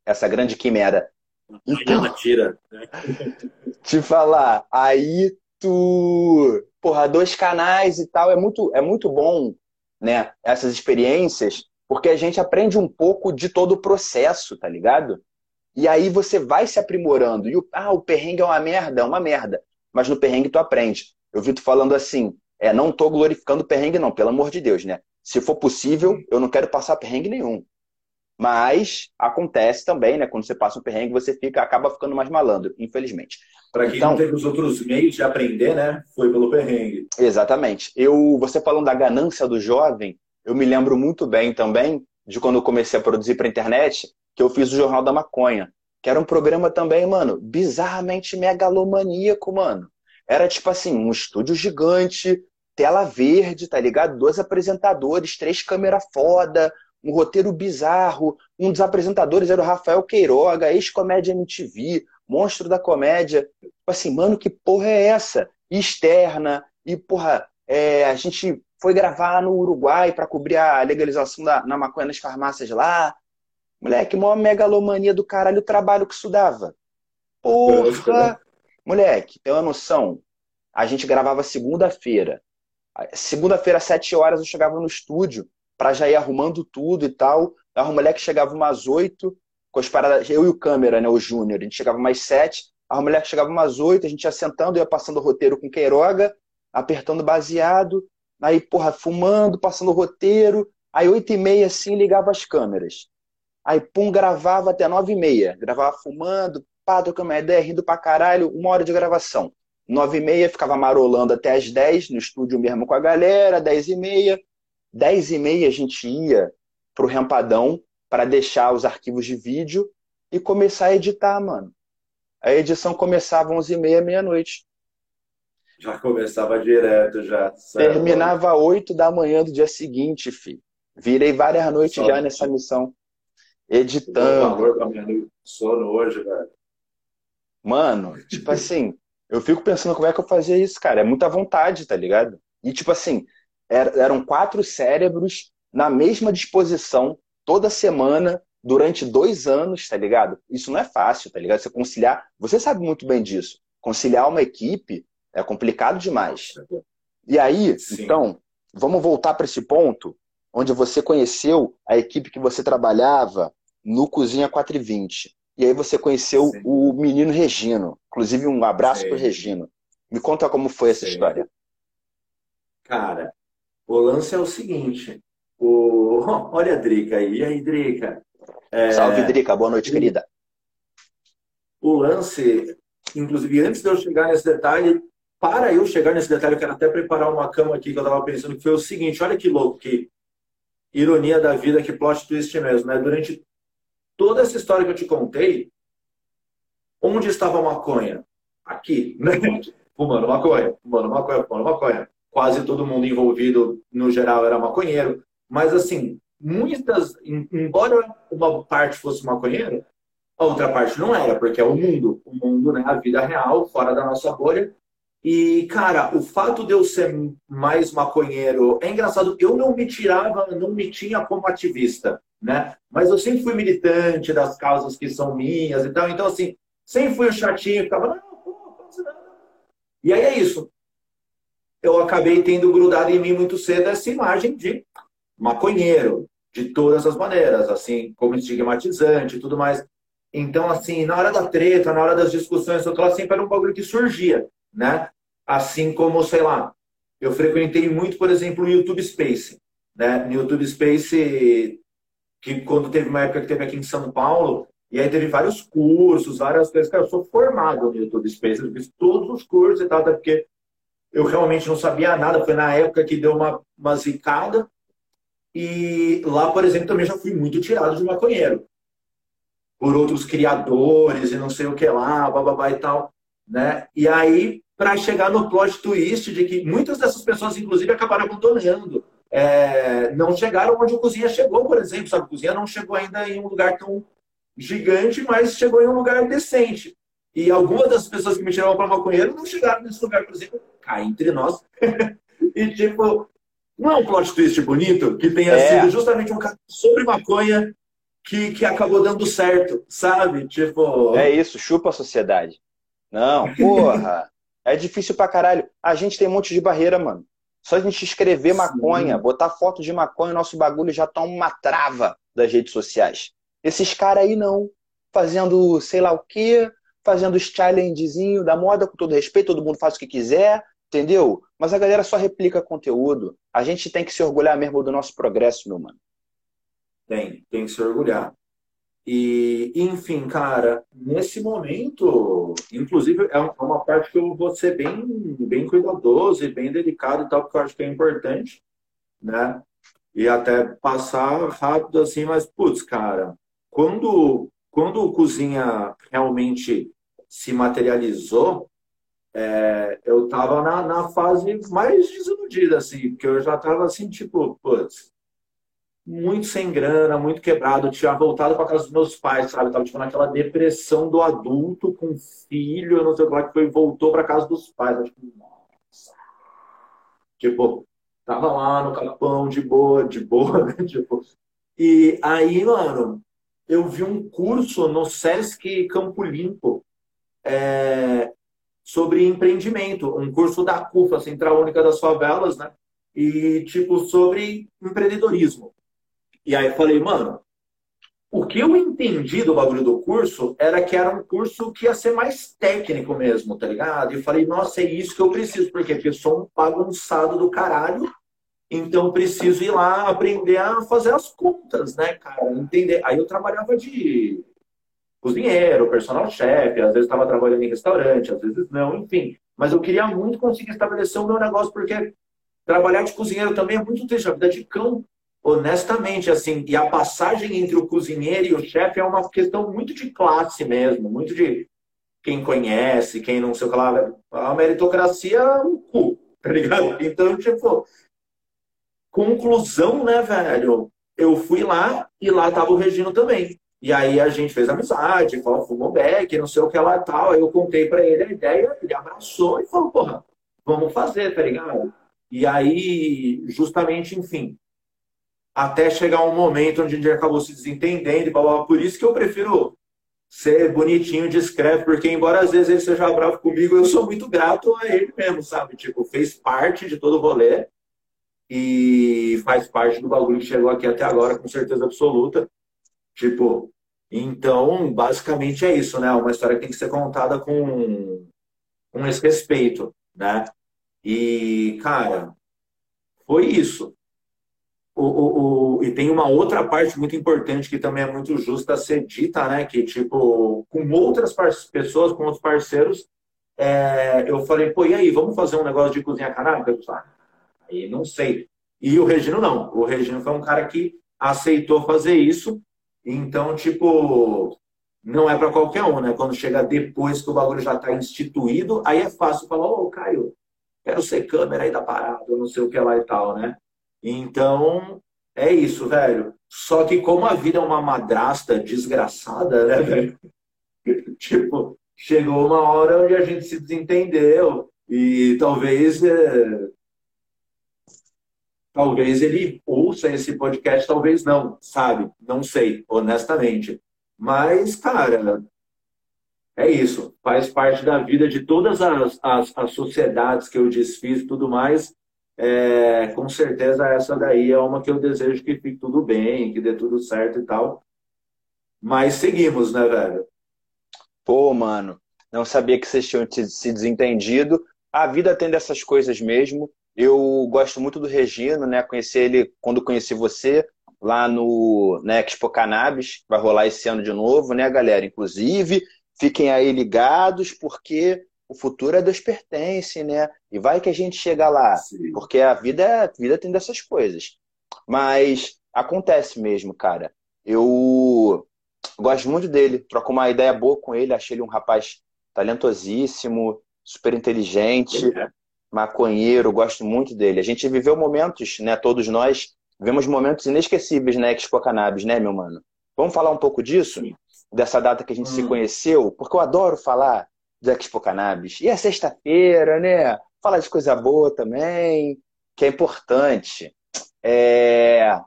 essa grande quimera. Então, tira. Né? Te falar, aí tu, porra, dois canais e tal, é muito é muito bom, né? Essas experiências, porque a gente aprende um pouco de todo o processo, tá ligado? E aí você vai se aprimorando. E o, ah, o perrengue é uma merda, é uma merda. Mas no perrengue tu aprende. Eu vi tu falando assim, é, não tô glorificando o perrengue não, pelo amor de Deus, né? Se for possível, eu não quero passar perrengue nenhum. Mas acontece também, né? Quando você passa um perrengue, você fica, acaba ficando mais malandro, infelizmente. Para quem então, não teve os outros meios de aprender, né? Foi pelo perrengue. Exatamente. Eu, você falando da ganância do jovem, eu me lembro muito bem também de quando eu comecei a produzir para internet, que eu fiz o Jornal da Maconha, que era um programa também, mano, bizarramente megalomaníaco, mano. Era tipo assim, um estúdio gigante, tela verde, tá ligado? Dois apresentadores, três câmeras foda, um roteiro bizarro. Um dos apresentadores era o Rafael Queiroga, ex-comédia MTV, monstro da comédia. Tipo assim, mano, que porra é essa? Externa, e porra, é, a gente foi gravar no Uruguai para cobrir a legalização da, na maconha nas farmácias lá. Moleque, maior megalomania do caralho o trabalho que estudava. Porra! Moleque, tem uma noção? A gente gravava segunda-feira. Segunda-feira, às sete horas, eu chegava no estúdio para já ir arrumando tudo e tal. O moleque chegava umas oito, com as paradas, eu e o câmera, né, o Júnior, a gente chegava umas sete, a moleque chegava umas oito, a gente ia sentando, ia passando o roteiro com Queiroga, apertando baseado, aí, porra, fumando, passando o roteiro, aí oito e meia, assim, ligava as câmeras. Aí, pum, gravava até nove e meia. Gravava fumando, pá, trocando uma ideia, rindo pra caralho, uma hora de gravação. Nove e meia, ficava marolando até as dez, no estúdio mesmo com a galera, dez e meia. Dez e meia a gente ia pro Rempadão para deixar os arquivos de vídeo e começar a editar, mano. A edição começava onze e meia, meia-noite. Já começava direto, já. Terminava oito da manhã do dia seguinte, filho. Virei várias noites Só já nessa missão editando. sono hoje, velho. Mano, tipo assim, eu fico pensando como é que eu fazia isso, cara. É muita vontade, tá ligado? E tipo assim, eram quatro cérebros na mesma disposição toda semana durante dois anos, tá ligado? Isso não é fácil, tá ligado? Você conciliar, você sabe muito bem disso. Conciliar uma equipe é complicado demais. E aí, Sim. então, vamos voltar para esse ponto onde você conheceu a equipe que você trabalhava no Cozinha 420. E aí você conheceu Sim. o menino Regino. Inclusive, um abraço para o Regino. Me conta como foi essa Sim. história. Cara, o lance é o seguinte. O... Olha a Drica aí. E aí, Drica? É... Salve, Drica. Boa noite, querida. O lance, inclusive, antes de eu chegar nesse detalhe, para eu chegar nesse detalhe, eu quero até preparar uma cama aqui que eu estava pensando, que foi o seguinte, olha que louco, que ironia da vida, que plot twist mesmo, né? Durante toda essa história que eu te contei, Onde estava a maconha? Aqui, né? Fumando maconha, fumando maconha, fumando maconha. Quase todo mundo envolvido, no geral, era maconheiro. Mas, assim, muitas, embora uma parte fosse maconheiro, a outra parte não era, porque é o mundo. O mundo, né? A vida real, fora da nossa bolha. E, cara, o fato de eu ser mais maconheiro é engraçado. Eu não me tirava, não me tinha como ativista, né? Mas eu sempre fui militante das causas que são minhas e tal. Então, assim, sempre fui o chatinho, ficava, não, pô, não. E aí é isso. Eu acabei tendo grudado em mim muito cedo essa imagem de maconheiro, de todas as maneiras, assim, como estigmatizante e tudo mais. Então, assim, na hora da treta, na hora das discussões, eu sempre era um bagulho que surgia, né? Assim como, sei lá, eu frequentei muito, por exemplo, o YouTube Space, né? No YouTube Space, que quando teve uma época que teve aqui em São Paulo, e aí teve vários cursos, várias coisas. Cara, eu sou formado no YouTube Space, eu fiz todos os cursos e tal, até porque eu realmente não sabia nada. Foi na época que deu uma, uma zicada. E lá, por exemplo, também já fui muito tirado de maconheiro. Por outros criadores e não sei o que lá, bababá e tal. Né? E aí, para chegar no plot twist de que muitas dessas pessoas, inclusive, acabaram abandonando. É, não chegaram onde o Cozinha chegou, por exemplo. Sabe? O Cozinha não chegou ainda em um lugar tão gigante, mas chegou em um lugar decente. E algumas das pessoas que me chamavam para maconheiro não chegaram nesse lugar, por exemplo, cá entre nós. e tipo, não é um plot twist bonito que tenha é. sido justamente um caso sobre maconha que, que acabou dando certo, sabe? Tipo. É isso, chupa a sociedade. Não, porra. é difícil pra caralho. A gente tem um monte de barreira, mano. Só a gente escrever Sim. maconha, botar foto de maconha, nosso bagulho já tá uma trava das redes sociais. Esses caras aí não. Fazendo sei lá o quê, fazendo os challengezinho da moda, com todo respeito, todo mundo faz o que quiser, entendeu? Mas a galera só replica conteúdo. A gente tem que se orgulhar mesmo do nosso progresso, meu mano. Tem, tem que se orgulhar. E, enfim, cara, nesse momento, inclusive, é uma parte que eu vou ser bem, bem cuidadoso e bem delicado e tal, porque eu acho que é importante, né? E até passar rápido assim, mas, putz, cara, quando, quando o Cozinha realmente se materializou, é, eu estava na, na fase mais desiludida, assim, porque eu já estava assim, tipo, putz, muito sem grana, muito quebrado, tinha voltado para casa dos meus pais, sabe? Tava tipo naquela depressão do adulto com filho, não sei o que, que foi, voltou para casa dos pais. Eu, tipo, nossa. Tipo, tava lá no capão de boa, de boa, né? Tipo, e aí, mano, eu vi um curso no Sesc Campo Limpo é, sobre empreendimento, um curso da CUFA, Central Única das Favelas, né? E, tipo, sobre empreendedorismo. E aí eu falei, mano, o que eu entendi do bagulho do curso era que era um curso que ia ser mais técnico mesmo, tá ligado? E eu falei, nossa, é isso que eu preciso, porque eu sou um bagunçado do caralho então preciso ir lá aprender a fazer as contas, né, cara? Entender. Aí eu trabalhava de cozinheiro, personal chefe, às vezes estava trabalhando em restaurante, às vezes não, enfim. Mas eu queria muito conseguir estabelecer o meu negócio, porque trabalhar de cozinheiro também é muito triste, a vida de cão, honestamente, assim. E a passagem entre o cozinheiro e o chefe é uma questão muito de classe mesmo, muito de quem conhece, quem não sei o que lá. A meritocracia é um cu, tá ligado? Então, tipo, Conclusão, né, velho? Eu fui lá e lá tava o Regino também. E aí a gente fez amizade, falou, fumou back, não sei o que lá e tal. Aí eu contei para ele a ideia, ele abraçou e falou, porra, vamos fazer, tá ligado? E aí, justamente, enfim, até chegar um momento onde a gente acabou se desentendendo e blá, Por isso que eu prefiro ser bonitinho, discreto, porque embora às vezes ele seja bravo comigo, eu sou muito grato a ele mesmo, sabe? Tipo, fez parte de todo o rolê e faz parte do bagulho que chegou aqui até agora, com certeza absoluta. Tipo, então, basicamente é isso, né? Uma história que tem que ser contada com, com esse respeito, né? E, cara, foi isso. O, o, o, e tem uma outra parte muito importante que também é muito justa ser dita, né? Que, tipo, com outras pessoas, com outros parceiros, é, eu falei, pô, e aí, vamos fazer um negócio de cozinha canábica? Aí não sei. E o Regino não. O Regino foi um cara que aceitou fazer isso. Então, tipo, não é para qualquer um, né? Quando chega depois que o bagulho já está instituído, aí é fácil falar, ô, Caio, quero ser câmera aí da parada, não sei o que lá e tal, né? Então, é isso, velho. Só que como a vida é uma madrasta desgraçada, né, velho? tipo, chegou uma hora onde a gente se desentendeu e talvez é... talvez ele ouça esse podcast, talvez não, sabe? Não sei, honestamente. Mas, cara, é isso. Faz parte da vida de todas as, as, as sociedades que eu desfiz e tudo mais. É, com certeza essa daí é uma que eu desejo que fique tudo bem, que dê tudo certo e tal. Mas seguimos, né, velho? Pô, mano, não sabia que vocês tinham se desentendido. A vida tem dessas coisas mesmo. Eu gosto muito do Regino, né? Conheci ele quando conheci você lá no né, Expo Cannabis, vai rolar esse ano de novo, né, galera? Inclusive, fiquem aí ligados, porque o futuro é Deus pertence, né? E vai que a gente chega lá, Sim. porque a vida, a vida tem dessas coisas. Mas acontece mesmo, cara. Eu gosto muito dele, troco uma ideia boa com ele, achei ele um rapaz talentosíssimo, super inteligente, é. Maconheiro, gosto muito dele. A gente viveu momentos, né, todos nós, Vivemos momentos inesquecíveis na Expo Cannabis, né, meu mano? Vamos falar um pouco disso? Dessa data que a gente hum. se conheceu? Porque eu adoro falar da Expo Cannabis. E é sexta-feira, né? Falar de coisa boa também, que é importante. É...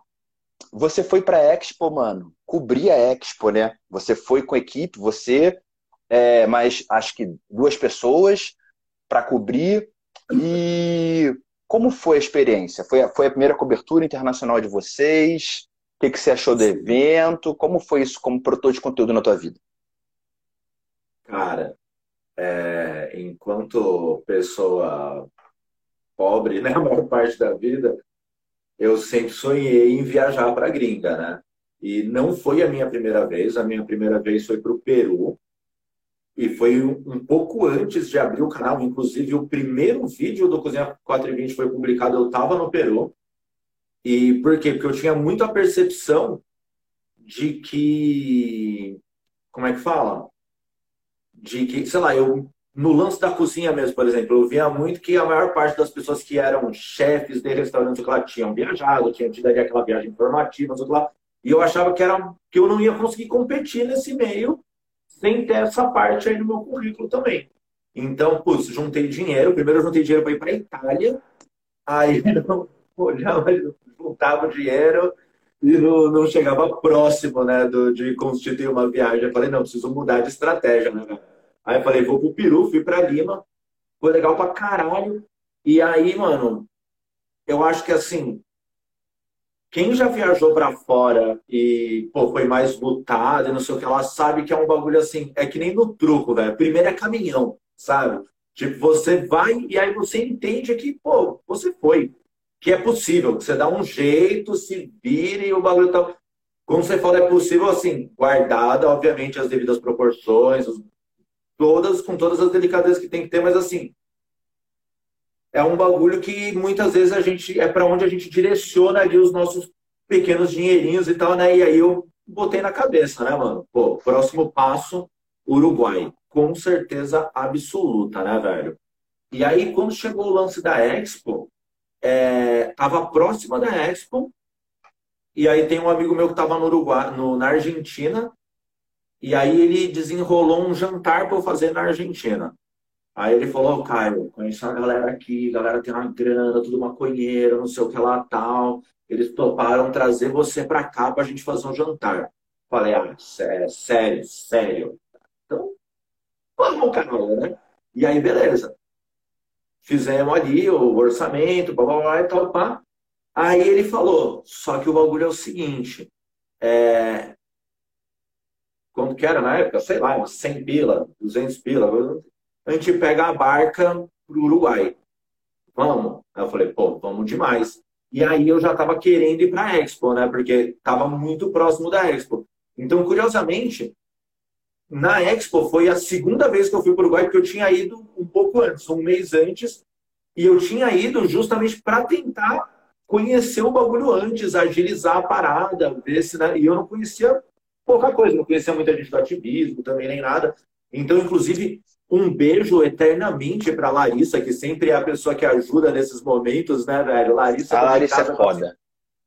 Você foi para a Expo, mano. Cobrir a Expo, né? Você foi com a equipe, você, é, mas acho que duas pessoas para cobrir. E como foi a experiência? Foi a, foi a primeira cobertura internacional de vocês? O que, que você achou do evento? Como foi isso como produtor de conteúdo na tua vida? Cara, é, enquanto pessoa pobre, né, a maior parte da vida, eu sempre sonhei em viajar para a gringa, né? E não foi a minha primeira vez, a minha primeira vez foi para o Peru, e foi um, pouco antes de abrir o canal. Inclusive, o primeiro vídeo do Cozinha 420 foi publicado, eu estava no Peru. E por quê? Porque eu tinha muito a percepção de que. Como é que fala? De que, sei lá, eu. No lance da cozinha mesmo, por exemplo, eu via muito que a maior parte das pessoas que eram chefes de restaurantes lá tinham viajado, tinham tido aquela viagem informativa, lá, e eu achava que, era, que eu não ia conseguir competir nesse meio sem ter essa parte aí no meu currículo também. Então, putz, juntei dinheiro. Primeiro eu juntei dinheiro para ir para Itália. Aí não olhava, juntava dinheiro e não, não chegava próximo né, do, de constituir uma viagem. Eu falei, não, preciso mudar de estratégia. Né? Aí eu falei, vou pro Peru, fui para Lima. Foi legal pra caralho. E aí, mano, eu acho que assim, quem já viajou para fora e pô, foi mais lutado e não sei o que, ela sabe que é um bagulho assim, é que nem no truco, velho. Primeiro é caminhão, sabe? Tipo, você vai e aí você entende que, pô, você foi. Que é possível, que você dá um jeito, se vira e o bagulho tá. Como você fala, é possível, assim, guardada, obviamente, as devidas proporções, todas, com todas as delicadezas que tem que ter, mas assim, é um bagulho que muitas vezes a gente é para onde a gente direciona ali os nossos pequenos dinheirinhos e tal, né? E aí eu botei na cabeça, né, mano? Pô, próximo passo, Uruguai. Com certeza absoluta, né, velho? E aí, quando chegou o lance da Expo, é, tava próxima da Expo, e aí tem um amigo meu que tava no Uruguai, no, na Argentina, e aí ele desenrolou um jantar para eu fazer na Argentina. Aí ele falou, oh, Caio, conheço a galera aqui, a galera tem uma grana, tudo maconheiro, não sei o que lá tal. Eles toparam trazer você pra cá pra gente fazer um jantar. Falei, ah, sério, sério, sério. Então, vamos, cara, né? E aí, beleza. Fizemos ali o orçamento, blá, blá, blá, e tal, pá. Aí ele falou, só que o bagulho é o seguinte, é... quanto que era na época? Sei lá, 100 pila, 200 pila, a gente pega a barca para o Uruguai. Vamos? Aí eu falei, pô, vamos demais. E aí eu já estava querendo ir para a Expo, né? Porque estava muito próximo da Expo. Então, curiosamente, na Expo foi a segunda vez que eu fui para o Uruguai, porque eu tinha ido um pouco antes, um mês antes, e eu tinha ido justamente para tentar conhecer o bagulho antes, agilizar a parada, ver se. Né? E eu não conhecia pouca coisa, não conhecia muita gente do ativismo também, nem nada. Então, inclusive, um beijo eternamente para Larissa, que sempre é a pessoa que ajuda nesses momentos, né, velho? Larissa, a Larissa é foda.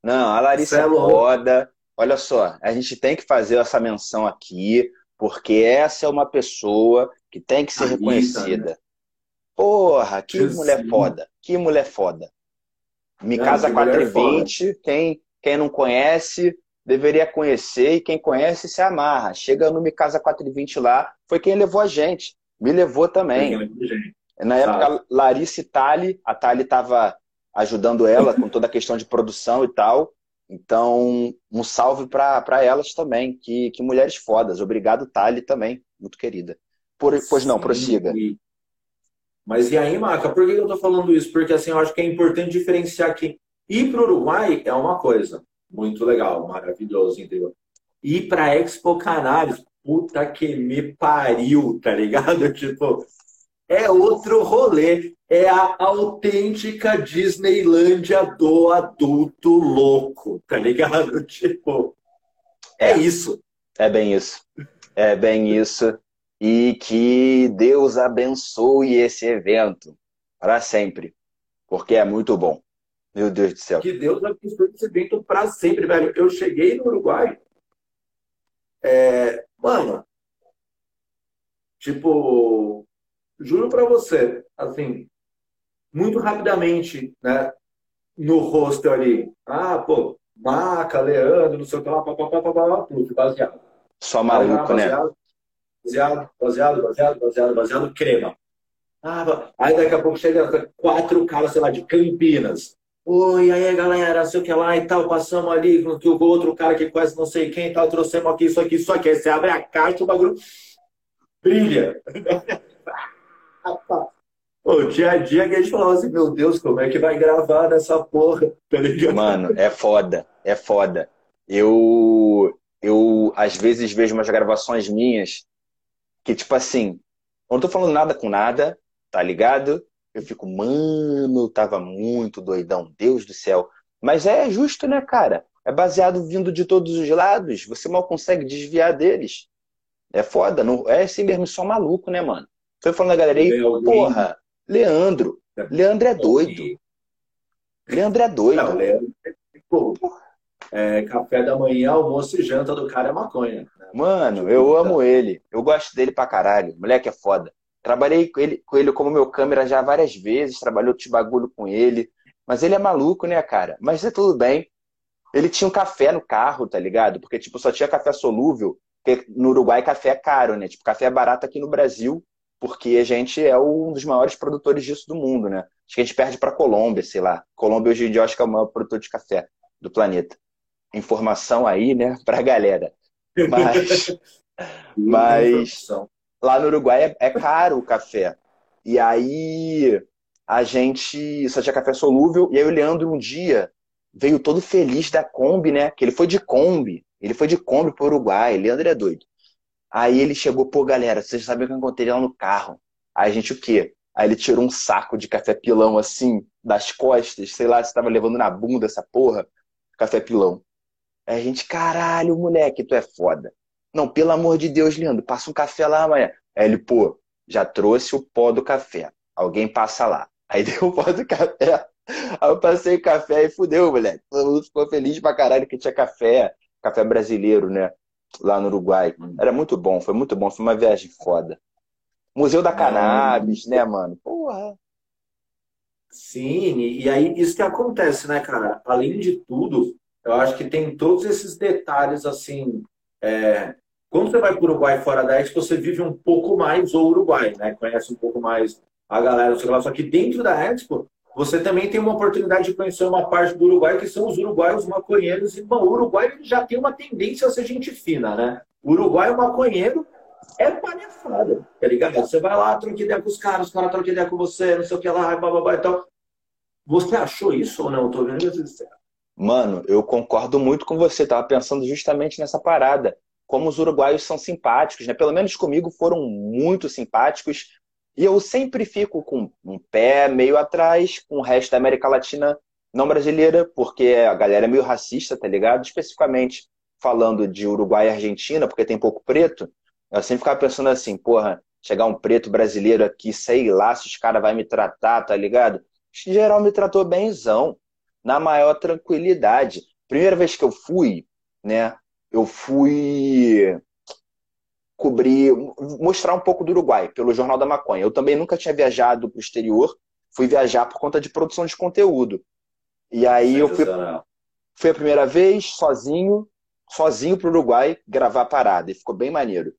Não, a Larissa é, é foda. Olha só, a gente tem que fazer essa menção aqui, porque essa é uma pessoa que tem que ser Anitta, reconhecida. Né? Porra, que mulher foda. Que mulher foda. Me casa 420, quem, quem não conhece, deveria conhecer, e quem conhece se amarra. Chega no Me Casa 420 lá, foi quem levou a gente. Me levou também. Na época, Larissa e Tali, a Tali estava ajudando ela com toda a questão de produção e tal. Então, um salve para elas também. Que, que mulheres fodas. Obrigado, Tali, também, muito querida. Por, pois não, prossiga. Mas e aí, Maca, por que eu estou falando isso? Porque assim, eu acho que é importante diferenciar que ir para o Uruguai é uma coisa muito legal, maravilhoso, entendeu? Ir para Expo Canários, puta que me pariu, tá ligado? Tipo, é outro rolê. É a autêntica Disneylândia do adulto louco, tá ligado? Tipo, é, é isso. É bem isso. É bem isso. E que Deus abençoe esse evento para sempre, porque é muito bom. Meu Deus do céu. Que Deus abençoe esse evento para sempre, velho. Eu cheguei no Uruguai. É, mano, tipo, juro para você, assim, muito rapidamente, né, no hostel ali, ah, pô, Maca, Leandro, não sei o que lá, papapá, baseado. Só maluco, né? Baseado, baseado, baseado, baseado, baseado, crema. Ah, aí daqui a pouco chega quatro caras, sei lá, de Campinas. Oi, aí galera, sei o que lá e tal, passamos ali com o outro cara que quase não sei quem e tal, trouxemos aqui isso aqui, isso aqui. Aí você abre a caixa, o bagulho brilha. O dia a dia que a gente falava assim, meu Deus, como é que vai gravar nessa porra? Tá Mano, é foda, é foda. Eu, eu às vezes vejo umas gravações minhas que, tipo assim, eu não tô falando nada com nada, tá ligado? Eu fico, mano, tava muito doidão, Deus do céu. Mas é justo, né, cara? É baseado vindo de todos os lados, você mal consegue desviar deles. É foda, não, é assim mesmo, só maluco, né, mano? Foi falando da galera aí, porra, Leandro. Leandro é doido. Leandro é doido. Não, Leandro, pô, é, café da manhã, almoço e janta do cara é maconha. Né? Mano, eu amo ele. Eu gosto dele pra caralho. Moleque é foda. Trabalhei com ele, com ele como meu câmera já várias vezes, trabalhei outros bagulho com ele. Mas ele é maluco, né, cara? Mas é tudo bem. Ele tinha um café no carro, tá ligado? Porque, tipo, só tinha café solúvel. Porque no Uruguai café é caro, né? Tipo, café é barato aqui no Brasil, porque a gente é um dos maiores produtores disso do mundo, né? Acho que a gente perde pra Colômbia, sei lá. Colômbia hoje em dia eu acho que é o maior produtor de café do planeta. Informação aí, né, pra galera. Mas. mas lá no Uruguai é, é caro o café. E aí a gente só tinha café solúvel. E aí o Leandro um dia veio todo feliz da Kombi, né? Que ele foi de Kombi. Ele foi de Kombi pro Uruguai. Leandro é doido. Aí ele chegou, pô, galera, vocês sabem que eu encontrei lá no carro. Aí a gente o quê? Aí ele tirou um saco de café pilão assim, das costas, sei lá se tava levando na bunda essa porra, café pilão. Aí a gente, caralho, moleque, tu é foda. Não, pelo amor de Deus, Leandro, passa um café lá amanhã. Aí ele, pô, já trouxe o pó do café. Alguém passa lá. Aí deu o pó do café. Aí eu passei o café e fudeu, moleque. Todo mundo ficou feliz pra caralho que tinha café. Café brasileiro, né? Lá no Uruguai. Era muito bom, foi muito bom. Foi uma viagem foda. Museu da Cannabis, né, mano? Porra. Sim, e aí isso que acontece, né, cara? Além de tudo, eu acho que tem todos esses detalhes, assim, é, quando você vai para o Uruguai fora da Expo, você vive um pouco mais o Uruguai, né? Conhece um pouco mais a galera, só que dentro da Expo, você também tem uma oportunidade de conhecer uma parte do Uruguai que são os uruguaios maconheiros. E, bom, o Uruguai já tem uma tendência a ser gente fina, né? O Uruguai maconheiro é palhaçada, tá ligado? Você vai lá, troca ideia com os caras, os caras trocam ideia com você, não sei o que lá, blá, blá, blá, então. Você achou isso ou não? Tô vendo isso. Mano, eu concordo muito com você. Tava pensando justamente nessa parada. Como os uruguaios são simpáticos, né? Pelo menos comigo foram muito simpáticos. E eu sempre fico com um pé meio atrás com o resto da América Latina não brasileira, porque a galera é meio racista, tá ligado? Especificamente falando de Uruguai e Argentina, porque tem pouco preto, eu sempre ficava pensando assim, porra, chegar um preto brasileiro aqui, sei lá se os caras vão me tratar, tá ligado? Em geral me tratou bemzão, na maior tranquilidade. Primeira vez que eu fui, né, eu fui cobrir, mostrar um pouco do Uruguai pelo Jornal da Maconha. Eu também nunca tinha viajado para o exterior, fui viajar por conta de produção de conteúdo. E aí eu fui, fui a primeira vez sozinho, sozinho para o Uruguai gravar a parada, e ficou bem maneiro.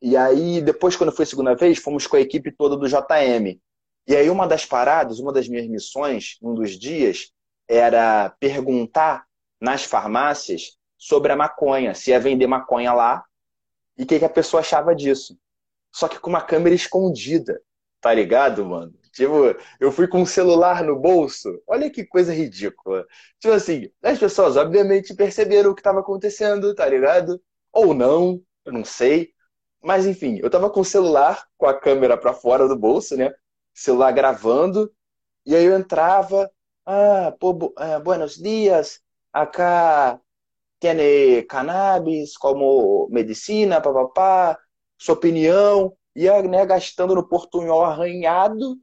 E aí, depois, quando foi a segunda vez, fomos com a equipe toda do JM. E aí, uma das paradas, uma das minhas missões, um dos dias, era perguntar nas farmácias sobre a maconha, se ia vender maconha lá e o que, que a pessoa achava disso. Só que com uma câmera escondida, tá ligado, mano? Tipo, eu fui com um celular no bolso. Olha que coisa ridícula. Tipo assim, as pessoas obviamente perceberam o que estava acontecendo, tá ligado? Ou não, eu não sei. Mas enfim, eu tava com o celular, com a câmera para fora do bolso, né? Celular gravando. E aí eu entrava, ah, pô, eh, buenos dias, acá tiene cannabis como medicina, papapá, sua opinião, ia né, gastando no portunhol arranhado,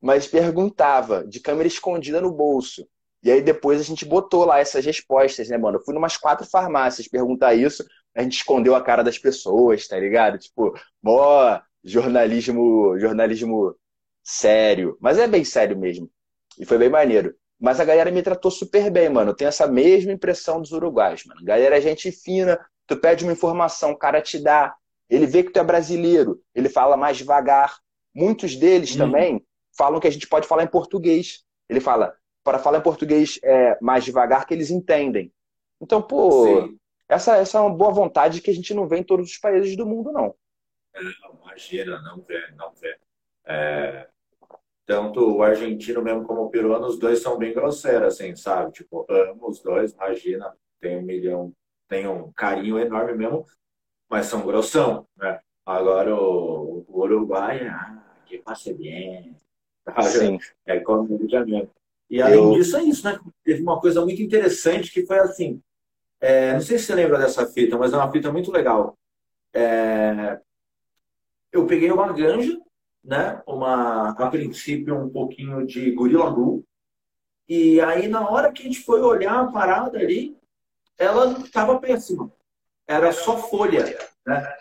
mas perguntava, de câmera escondida no bolso. E aí depois a gente botou lá essas respostas, né, mano? Eu fui numas quatro farmácias perguntar isso, a gente escondeu a cara das pessoas, tá ligado? Tipo, mó jornalismo, jornalismo sério. Mas é bem sério mesmo. E foi bem maneiro. Mas a galera me tratou super bem, mano. Eu tenho essa mesma impressão dos uruguaios, mano. A galera é gente fina, tu pede uma informação, o cara te dá. Ele vê que tu é brasileiro, ele fala mais devagar. Muitos deles uhum. também falam que a gente pode falar em português. Ele fala, para falar em português é, mais devagar que eles entendem. Então, pô, essa, essa é uma boa vontade que a gente não vê em todos os países do mundo, não. É, não imagina, não vê, não vê. É, tanto o argentino mesmo como o peruano, os dois são bem grosseiros, assim, sabe? Tipo, amo os dois, imagina, tem um milhão, tem um carinho enorme mesmo, mas são grossão, né? Agora o, o Uruguai, ah, que passe bem? Sim. é como o Janeiro. E além Eu... disso, é isso, né? Teve uma coisa muito interessante que foi assim, é, não sei se você lembra dessa fita, mas é uma fita muito legal. É, eu peguei uma ganja né? Uma, a princípio, um pouquinho de Gorilla Glue. E aí, na hora que a gente foi olhar a parada ali, ela estava péssima. Era só folha, né?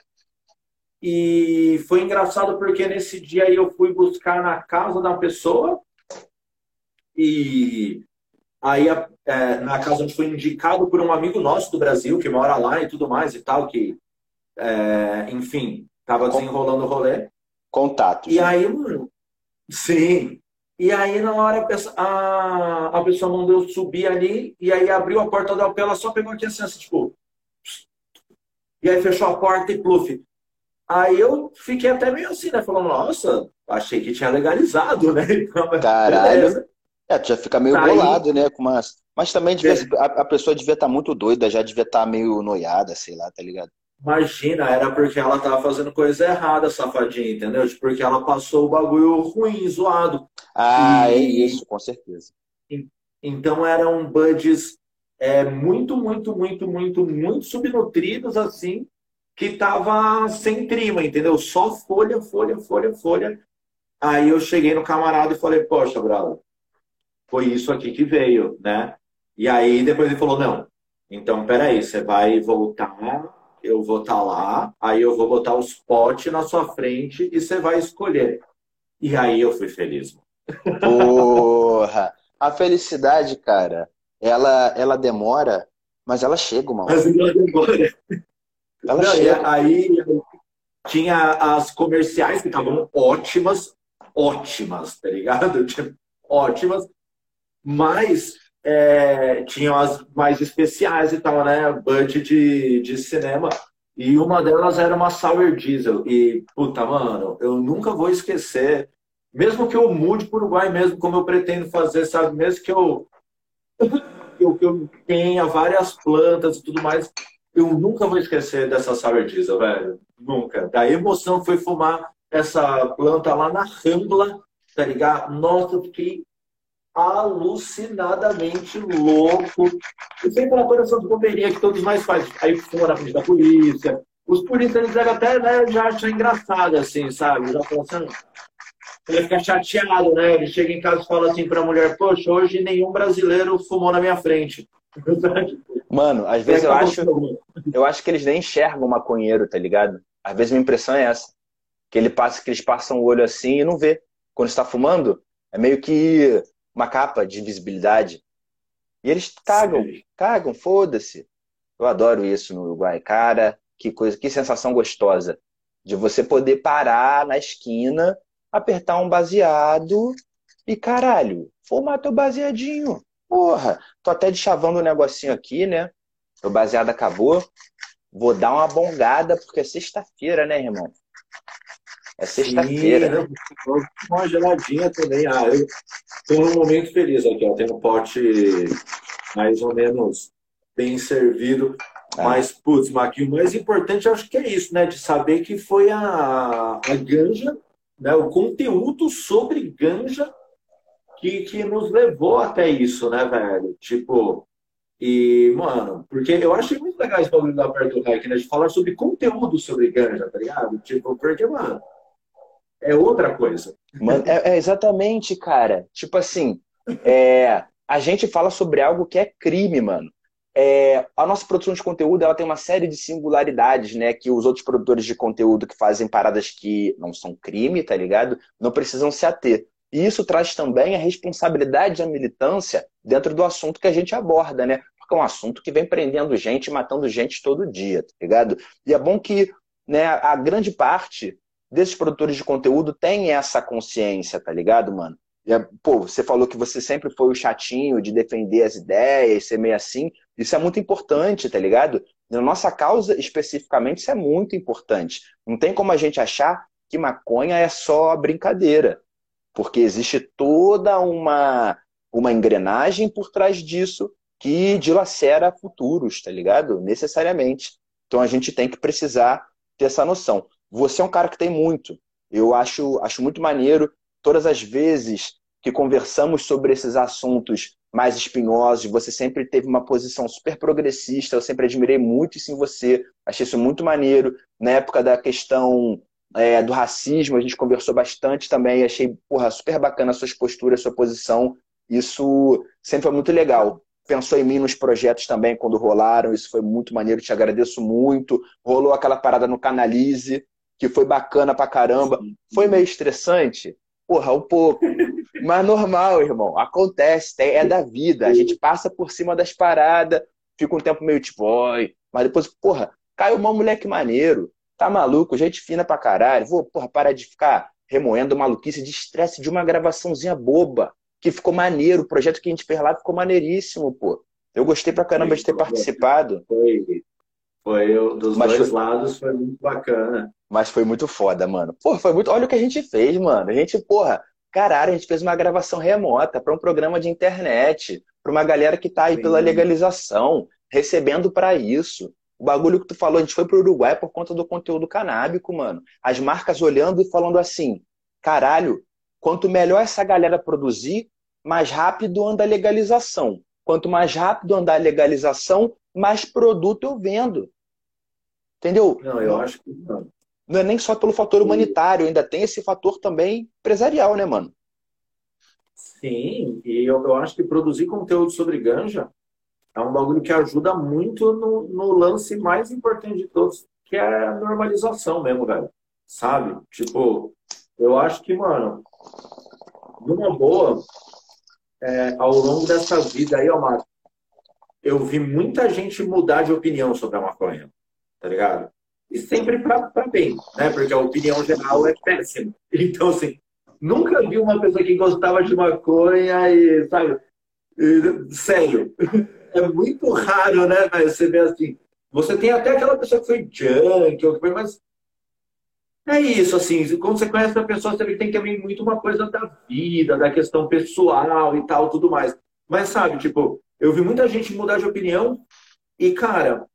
E foi engraçado porque nesse dia aí eu fui buscar na casa da pessoa e aí é, na casa onde foi indicado por um amigo nosso do Brasil que mora lá e tudo mais e tal que é, enfim estava desenrolando o rolê Contatos. E aí, mano, sim. E aí, na hora, a pessoa, a, a pessoa mandou eu subir ali, e aí abriu a porta da ela só pegou aqui assim, assim, tipo. E aí fechou a porta e pluf. Aí eu fiquei até meio assim, né? Falando, nossa, achei que tinha legalizado, né? Caralho. É, tu já fica meio tá bolado, aí. né? Com umas... Mas também devia, a, a pessoa devia estar tá muito doida, já devia estar tá meio noiada, sei lá, tá ligado? Imagina, era porque ela tava fazendo coisa errada, safadinha, entendeu? Tipo, porque ela passou o bagulho ruim, zoado. Ah, e... é isso, com certeza. Então eram buds é, muito, muito, muito, muito, muito subnutridos, assim, que tava sem trima, entendeu? Só folha, folha, folha, folha. Aí eu cheguei no camarada e falei, poxa, brother, foi isso aqui que veio, né? E aí depois ele falou, não, então peraí, você vai voltar eu vou estar tá lá, aí eu vou botar os potes na sua frente e você vai escolher. E aí eu fui feliz. Porra! A felicidade, cara, ela, ela demora, mas ela chega hora. Mas ela demora. Ela Não, chega. Aí tinha as comerciais que estavam ótimas, ótimas, tá ligado? Tipo, ótimas, mas é, tinham as mais especiais e tal, né? Budget de, de cinema. E uma delas era uma Sour Diesel. E, puta, mano, eu nunca vou esquecer. Mesmo que eu mude para o Uruguai mesmo, como eu pretendo fazer, sabe? Mesmo que eu, eu, eu tenha várias plantas e tudo mais, eu nunca vou esquecer dessa Sour Diesel, velho. Nunca. Da emoção foi fumar essa planta lá na Rambla, tá ligado? Nossa, eu fiquei alucinadamente louco. E sem falar todas essas bobeirinhas que todos nós fazem. Aí fuma na frente da polícia. Os polícias eles até né, já acham engraçado, assim, sabe? Já falam assim, ele fica chateado, né? Ele chega em casa e fala assim para a mulher: Poxa, hoje nenhum brasileiro fumou na minha frente. Mano, às vezes eu acho, eu acho que eles nem enxergam o maconheiro, tá ligado? Às vezes minha impressão é essa. Que ele passa, que eles passam o olho assim e não vê. Quando está fumando, é meio que uma capa de invisibilidade. E eles cagam, Sim. cagam, foda-se. Eu adoro isso no Uruguai. Cara, que coisa, que sensação gostosa de você poder parar na esquina apertar um baseado e, caralho, fumar teu baseadinho. Porra, tô até deschavando um negocinho aqui, né? O baseado acabou. Vou dar uma bongada, porque é sexta-feira, né, irmão? É sexta-feira. Uma geladinha também. Ah, eu tô num momento feliz aqui, ó. Tem um pote mais ou menos bem servido. Ah. Mas, putz, Marquinhos, o mais importante acho que é isso, né? De saber que foi a, a ganja né, o conteúdo sobre ganja que, que nos levou até isso, né, velho? Tipo, e, mano, porque eu achei muito legal esse bagulho da Perto Hack, né? De falar sobre conteúdo sobre ganja, tá ligado? Tipo, porque, mano, é outra coisa. Mano, é, é exatamente, cara. Tipo assim, é, a gente fala sobre algo que é crime, mano é, a nossa produção de conteúdo ela tem uma série de singularidades, né? Que os outros produtores de conteúdo que fazem paradas que não são crime, tá ligado? Não precisam se ater. E isso traz também a responsabilidade da militância dentro do assunto que a gente aborda, né? Porque é um assunto que vem prendendo gente, matando gente todo dia, tá ligado? E é bom que né, a grande parte desses produtores de conteúdo tem essa consciência, tá ligado, mano? É, pô, você falou que você sempre foi o chatinho de defender as ideias, ser meio assim. Isso é muito importante, tá ligado? Na nossa causa, especificamente, isso é muito importante. Não tem como a gente achar que maconha é só brincadeira. Porque existe toda uma, uma engrenagem por trás disso que dilacera futuros, tá ligado? Necessariamente. Então a gente tem que precisar ter essa noção. Você é um cara que tem muito. Eu acho, acho muito maneiro todas as vezes que conversamos sobre esses assuntos mais espinhosos, você sempre teve uma posição super progressista, eu sempre admirei muito isso em você, achei isso muito maneiro. Na época da questão é, do racismo, a gente conversou bastante também, achei porra, super bacana as suas posturas, sua posição, isso sempre foi muito legal. Pensou em mim nos projetos também quando rolaram, isso foi muito maneiro, te agradeço muito. Rolou aquela parada no Canalize, que foi bacana pra caramba. Foi meio estressante? Porra, um pouco. Mas normal, irmão. Acontece, é da vida. A gente passa por cima das paradas, fica um tempo meio tipo, oi. Mas depois, porra, caiu uma moleque maneiro. Tá maluco, gente fina pra caralho. Vou, porra, parar de ficar remoendo maluquice de estresse de uma gravaçãozinha boba. Que ficou maneiro. O projeto que a gente fez lá ficou maneiríssimo, pô. Eu gostei pra caramba de ter participado. Foi, foi dos Mas dois foi... lados, foi muito bacana. Mas foi muito foda, mano. Pô, foi muito. Olha o que a gente fez, mano. A gente, porra, caralho, a gente fez uma gravação remota para um programa de internet, para uma galera que tá aí Sim. pela legalização, recebendo para isso. O bagulho que tu falou, a gente foi pro Uruguai por conta do conteúdo canábico, mano. As marcas olhando e falando assim: caralho, quanto melhor essa galera produzir, mais rápido anda a legalização. Quanto mais rápido andar a legalização, mais produto eu vendo. Entendeu? Não, eu acho que não não é nem só pelo fator humanitário, ainda tem esse fator também empresarial, né, mano? Sim, e eu, eu acho que produzir conteúdo sobre ganja é um bagulho que ajuda muito no, no lance mais importante de todos, que é a normalização mesmo, velho. Sabe? Tipo, eu acho que, mano, numa boa, é, ao longo dessa vida aí, ó, Marcos, eu vi muita gente mudar de opinião sobre a maconha, tá ligado? e sempre para bem, né? Porque a opinião geral é péssima. Então, assim, nunca vi uma pessoa que gostava de maconha e, sabe, e, sério. É muito raro, né? Você vê assim. Você tem até aquela pessoa que foi junk, ou que foi, mas é isso, assim, quando você conhece a pessoa, você tem também muito uma coisa da vida, da questão pessoal e tal, tudo mais. Mas, sabe, tipo, eu vi muita gente mudar de opinião e, cara,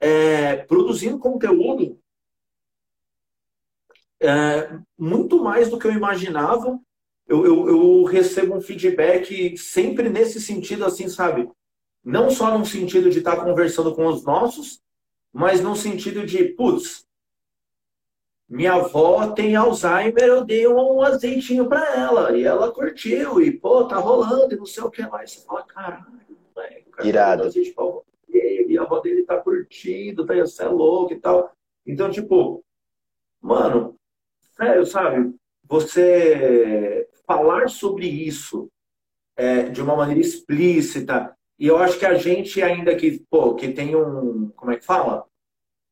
é, produzindo conteúdo é, muito mais do que eu imaginava eu, eu, eu recebo um feedback sempre nesse sentido, assim, sabe? Não só no sentido de estar conversando com os nossos, mas no sentido de, putz, minha avó tem Alzheimer, eu dei um azeitinho para ela, e ela curtiu, e pô, tá rolando, e não sei o que mais. Você fala, caralho, moleque, tá Irado. E a avó dele tá curtindo, tá, você é louco e tal. Então, tipo, mano, sério, sabe? Você falar sobre isso é, de uma maneira explícita, e eu acho que a gente ainda que, pô, que tem um, como é que fala?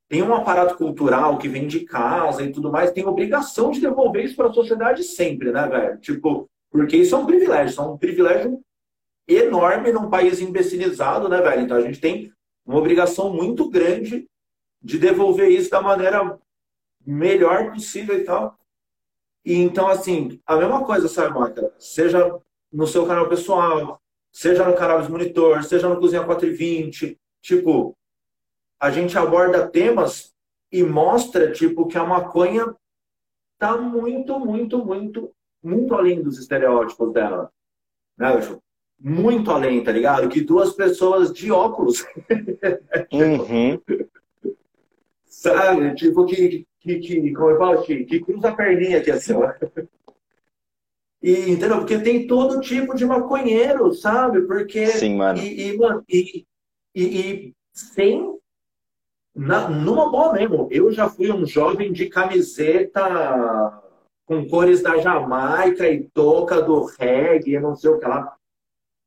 Tem um aparato cultural que vem de casa e tudo mais, tem obrigação de devolver isso para a sociedade sempre, né, velho? Tipo, porque isso é um privilégio, é um privilégio enorme num país imbecilizado, né, velho? Então a gente tem uma obrigação muito grande de devolver isso da maneira melhor possível e tal. E então, assim, a mesma coisa, sabe, Marca? Seja no seu canal pessoal, seja no canal de Monitor, seja no Cozinha 420, tipo, a gente aborda temas e mostra, tipo, que a maconha tá muito, muito, muito, muito além dos estereótipos dela. Né, Muito além, tá ligado? Que duas pessoas de óculos. Uhum. Sabe? Tipo, que, que, que, como eu falo, que, que cruza a perninha aqui assim, ó. E, entendeu? Porque tem todo tipo de maconheiro, sabe? Porque. Sim, mano. E, e, mano, e, e, e sem. Na, numa boa mesmo. Eu já fui um jovem de camiseta com cores da Jamaica e touca do reggae, não sei o que lá.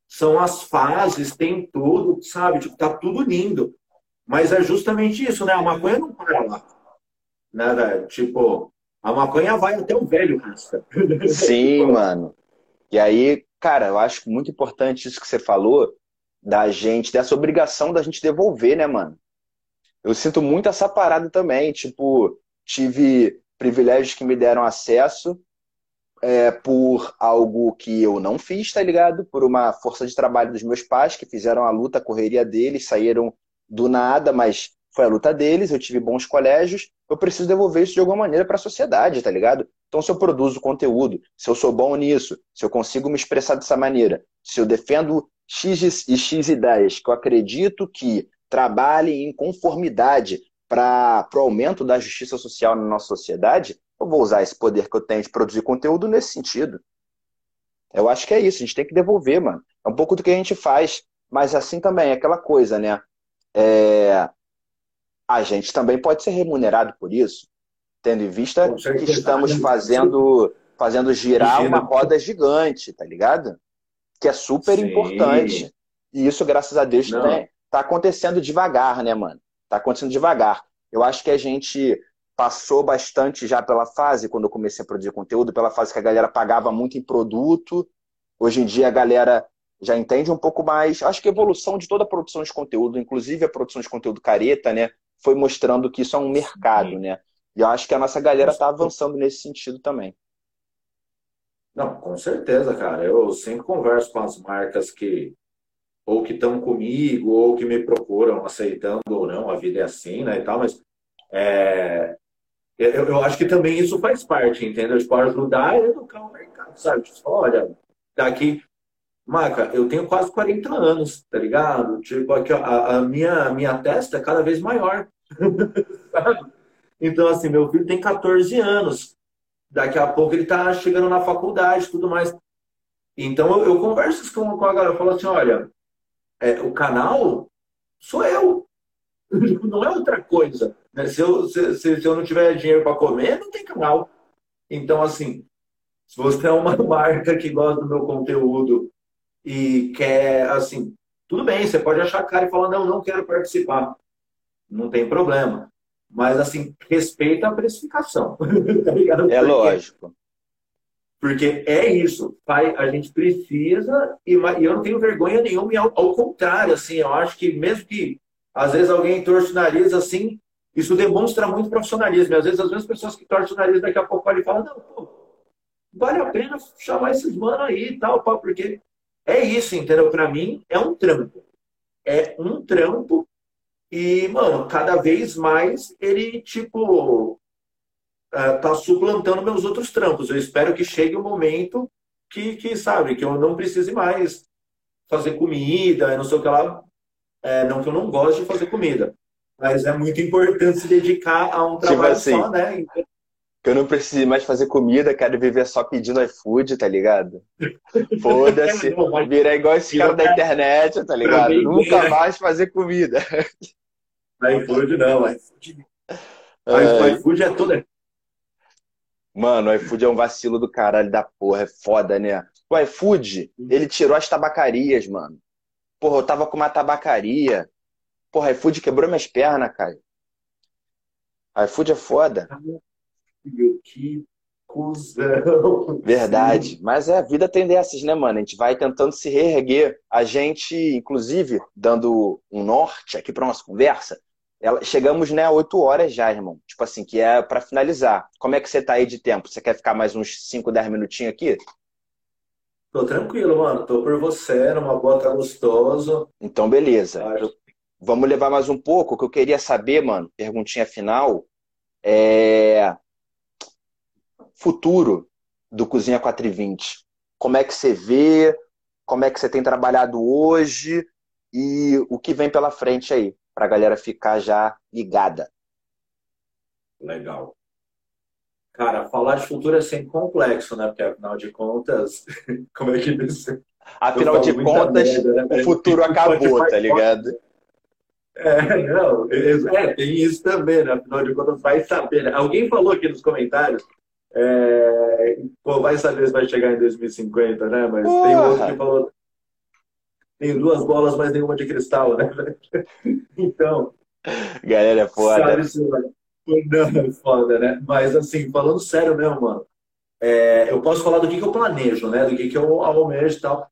São as fases, tem tudo, sabe? Tipo, tá tudo lindo. Mas é justamente isso, né? A maconha não para lá. Né, velho? Tipo, a maconha vai até o velho rasta. Sim, mano. E aí, cara, eu acho muito importante isso que você falou da gente, dessa obrigação da gente devolver, né, mano? Eu sinto muito essa parada também. Tipo, tive privilégios que me deram acesso é, por algo que eu não fiz, tá ligado? Por uma força de trabalho dos meus pais, que fizeram a luta, a correria deles, saíram do nada, mas foi a luta deles, eu tive bons colégios, eu preciso devolver isso de alguma maneira para a sociedade, tá ligado? Então, se eu produzo conteúdo, se eu sou bom nisso, se eu consigo me expressar dessa maneira, se eu defendo X e X ideias que eu acredito que trabalhem em conformidade para o aumento da justiça social na nossa sociedade, eu vou usar esse poder que eu tenho de produzir conteúdo nesse sentido. Eu acho que é isso, a gente tem que devolver, mano. É um pouco do que a gente faz, mas assim também, é aquela coisa, né? É, a gente também pode ser remunerado por isso, tendo em vista que estamos fazendo, fazendo girar uma roda gigante, tá ligado? Que é super importante. E isso, graças a Deus, está acontecendo devagar, né, mano? Está acontecendo devagar. Eu acho que a gente passou bastante já pela fase, quando eu comecei a produzir conteúdo, pela fase que a galera pagava muito em produto. Hoje em dia a galera já entende um pouco mais. Acho que a evolução de toda a produção de conteúdo, inclusive a produção de conteúdo careta, né? foi mostrando que isso é um mercado, Sim. né? E eu acho que a nossa galera está avançando nesse sentido também. Não, com certeza, cara. Eu sempre converso com as marcas que ou que estão comigo ou que me procuram, aceitando ou não, a vida é assim, né, e tal, mas é, eu, eu, acho que também isso faz parte, entendeu? Tipo, ajudar a educar o mercado, sabe? Tipo, olha, daqui Maca, eu tenho quase 40 anos, tá ligado? Tipo, aqui, ó, a, a, minha, minha testa é cada vez maior. então, assim, meu filho tem 14 anos. Daqui a pouco ele tá chegando na faculdade e tudo mais. Então, eu, eu converso com, com a galera. Eu falo assim, olha, é, o canal sou eu. Não é outra coisa. Né? Se, eu, se, se, eu não tiver dinheiro para comer, não tem canal. Então, assim, se você é uma marca que gosta do meu conteúdo e quer, assim, tudo bem, você pode achar cara e falar, não, não quero participar. Não tem problema. Mas, assim, respeita a precificação. tá é lógico. Porque é isso, pai, a gente precisa, e, eu não tenho vergonha nenhuma, e ao, ao, contrário, assim, eu acho que mesmo que às vezes alguém torce o nariz, assim, isso demonstra muito profissionalismo. Às vezes as mesmas pessoas que torcem o nariz daqui a pouco podem falar, não, pô, vale a pena chamar esses mano aí e tal, pô, porque é isso, entendeu? Para mim, é um trampo. É um trampo e, mano, cada vez mais ele, tipo, uh, tá suplantando meus outros trampos. Eu espero que chegue o um momento que, que sabe, que eu não precise mais fazer comida, não sei o que lá. É, não que eu não goste de fazer comida, mas é muito importante se dedicar a um Tipo trabalho assim, só, né? que eu não preciso mais fazer comida, quero viver só pedindo iFood, tá ligado? Foda-se, Não, virar igual esse cara da internet, tá ligado? Nunca né? mais fazer comida. iFood não, iFood, Ai. iFood é tudo. Mano, o iFood é um vacilo do caralho da porra, é foda, né? O iFood, ele tirou as tabacarias, mano. Porra, eu tava com uma tabacaria. Porra, iFood quebrou minhas pernas, cara. iFood é foda. Que cuzão. Verdade. Mas é, a vida tem dessas, né, mano? A gente vai tentando se reerguer. A gente, inclusive, dando um norte aqui pra nossa conversa, ela- chegamos, né, a 8 horas já, irmão. Tipo assim, que é pra finalizar. Como é que você tá aí de tempo? Você quer ficar mais uns 5, 10 minutinhos aqui? Tô tranquilo, mano. Tô por você, numa boa, tá gostoso. Então, beleza. Vamos levar mais um pouco. O que eu queria saber, mano, perguntinha final, é futuro do Cozinha 420. Como é que você vê? Como é que você tem trabalhado hoje? E o que vem pela frente aí, pra galera ficar já ligada. Legal. Cara, falar de futuro é sempre complexo, né? Porque afinal de contas, como é que isso? Afinal de contas, merda, né, o futuro acabou, tá ligado? É, não, é, tem isso também, né? Afinal de contas, vai saber, né? Alguém falou aqui nos comentários, é, pô, vai saber se vai chegar em 2050, né? Mas tem Porra! outro que falou, tem duas bolas, mas nenhuma de cristal, né? Então, Galera, é foda. sabe. Não, é foda, né? Mas assim, falando sério mesmo, mano, é, eu posso falar do que, que eu planejo, né? Do que, que eu almejo e tal.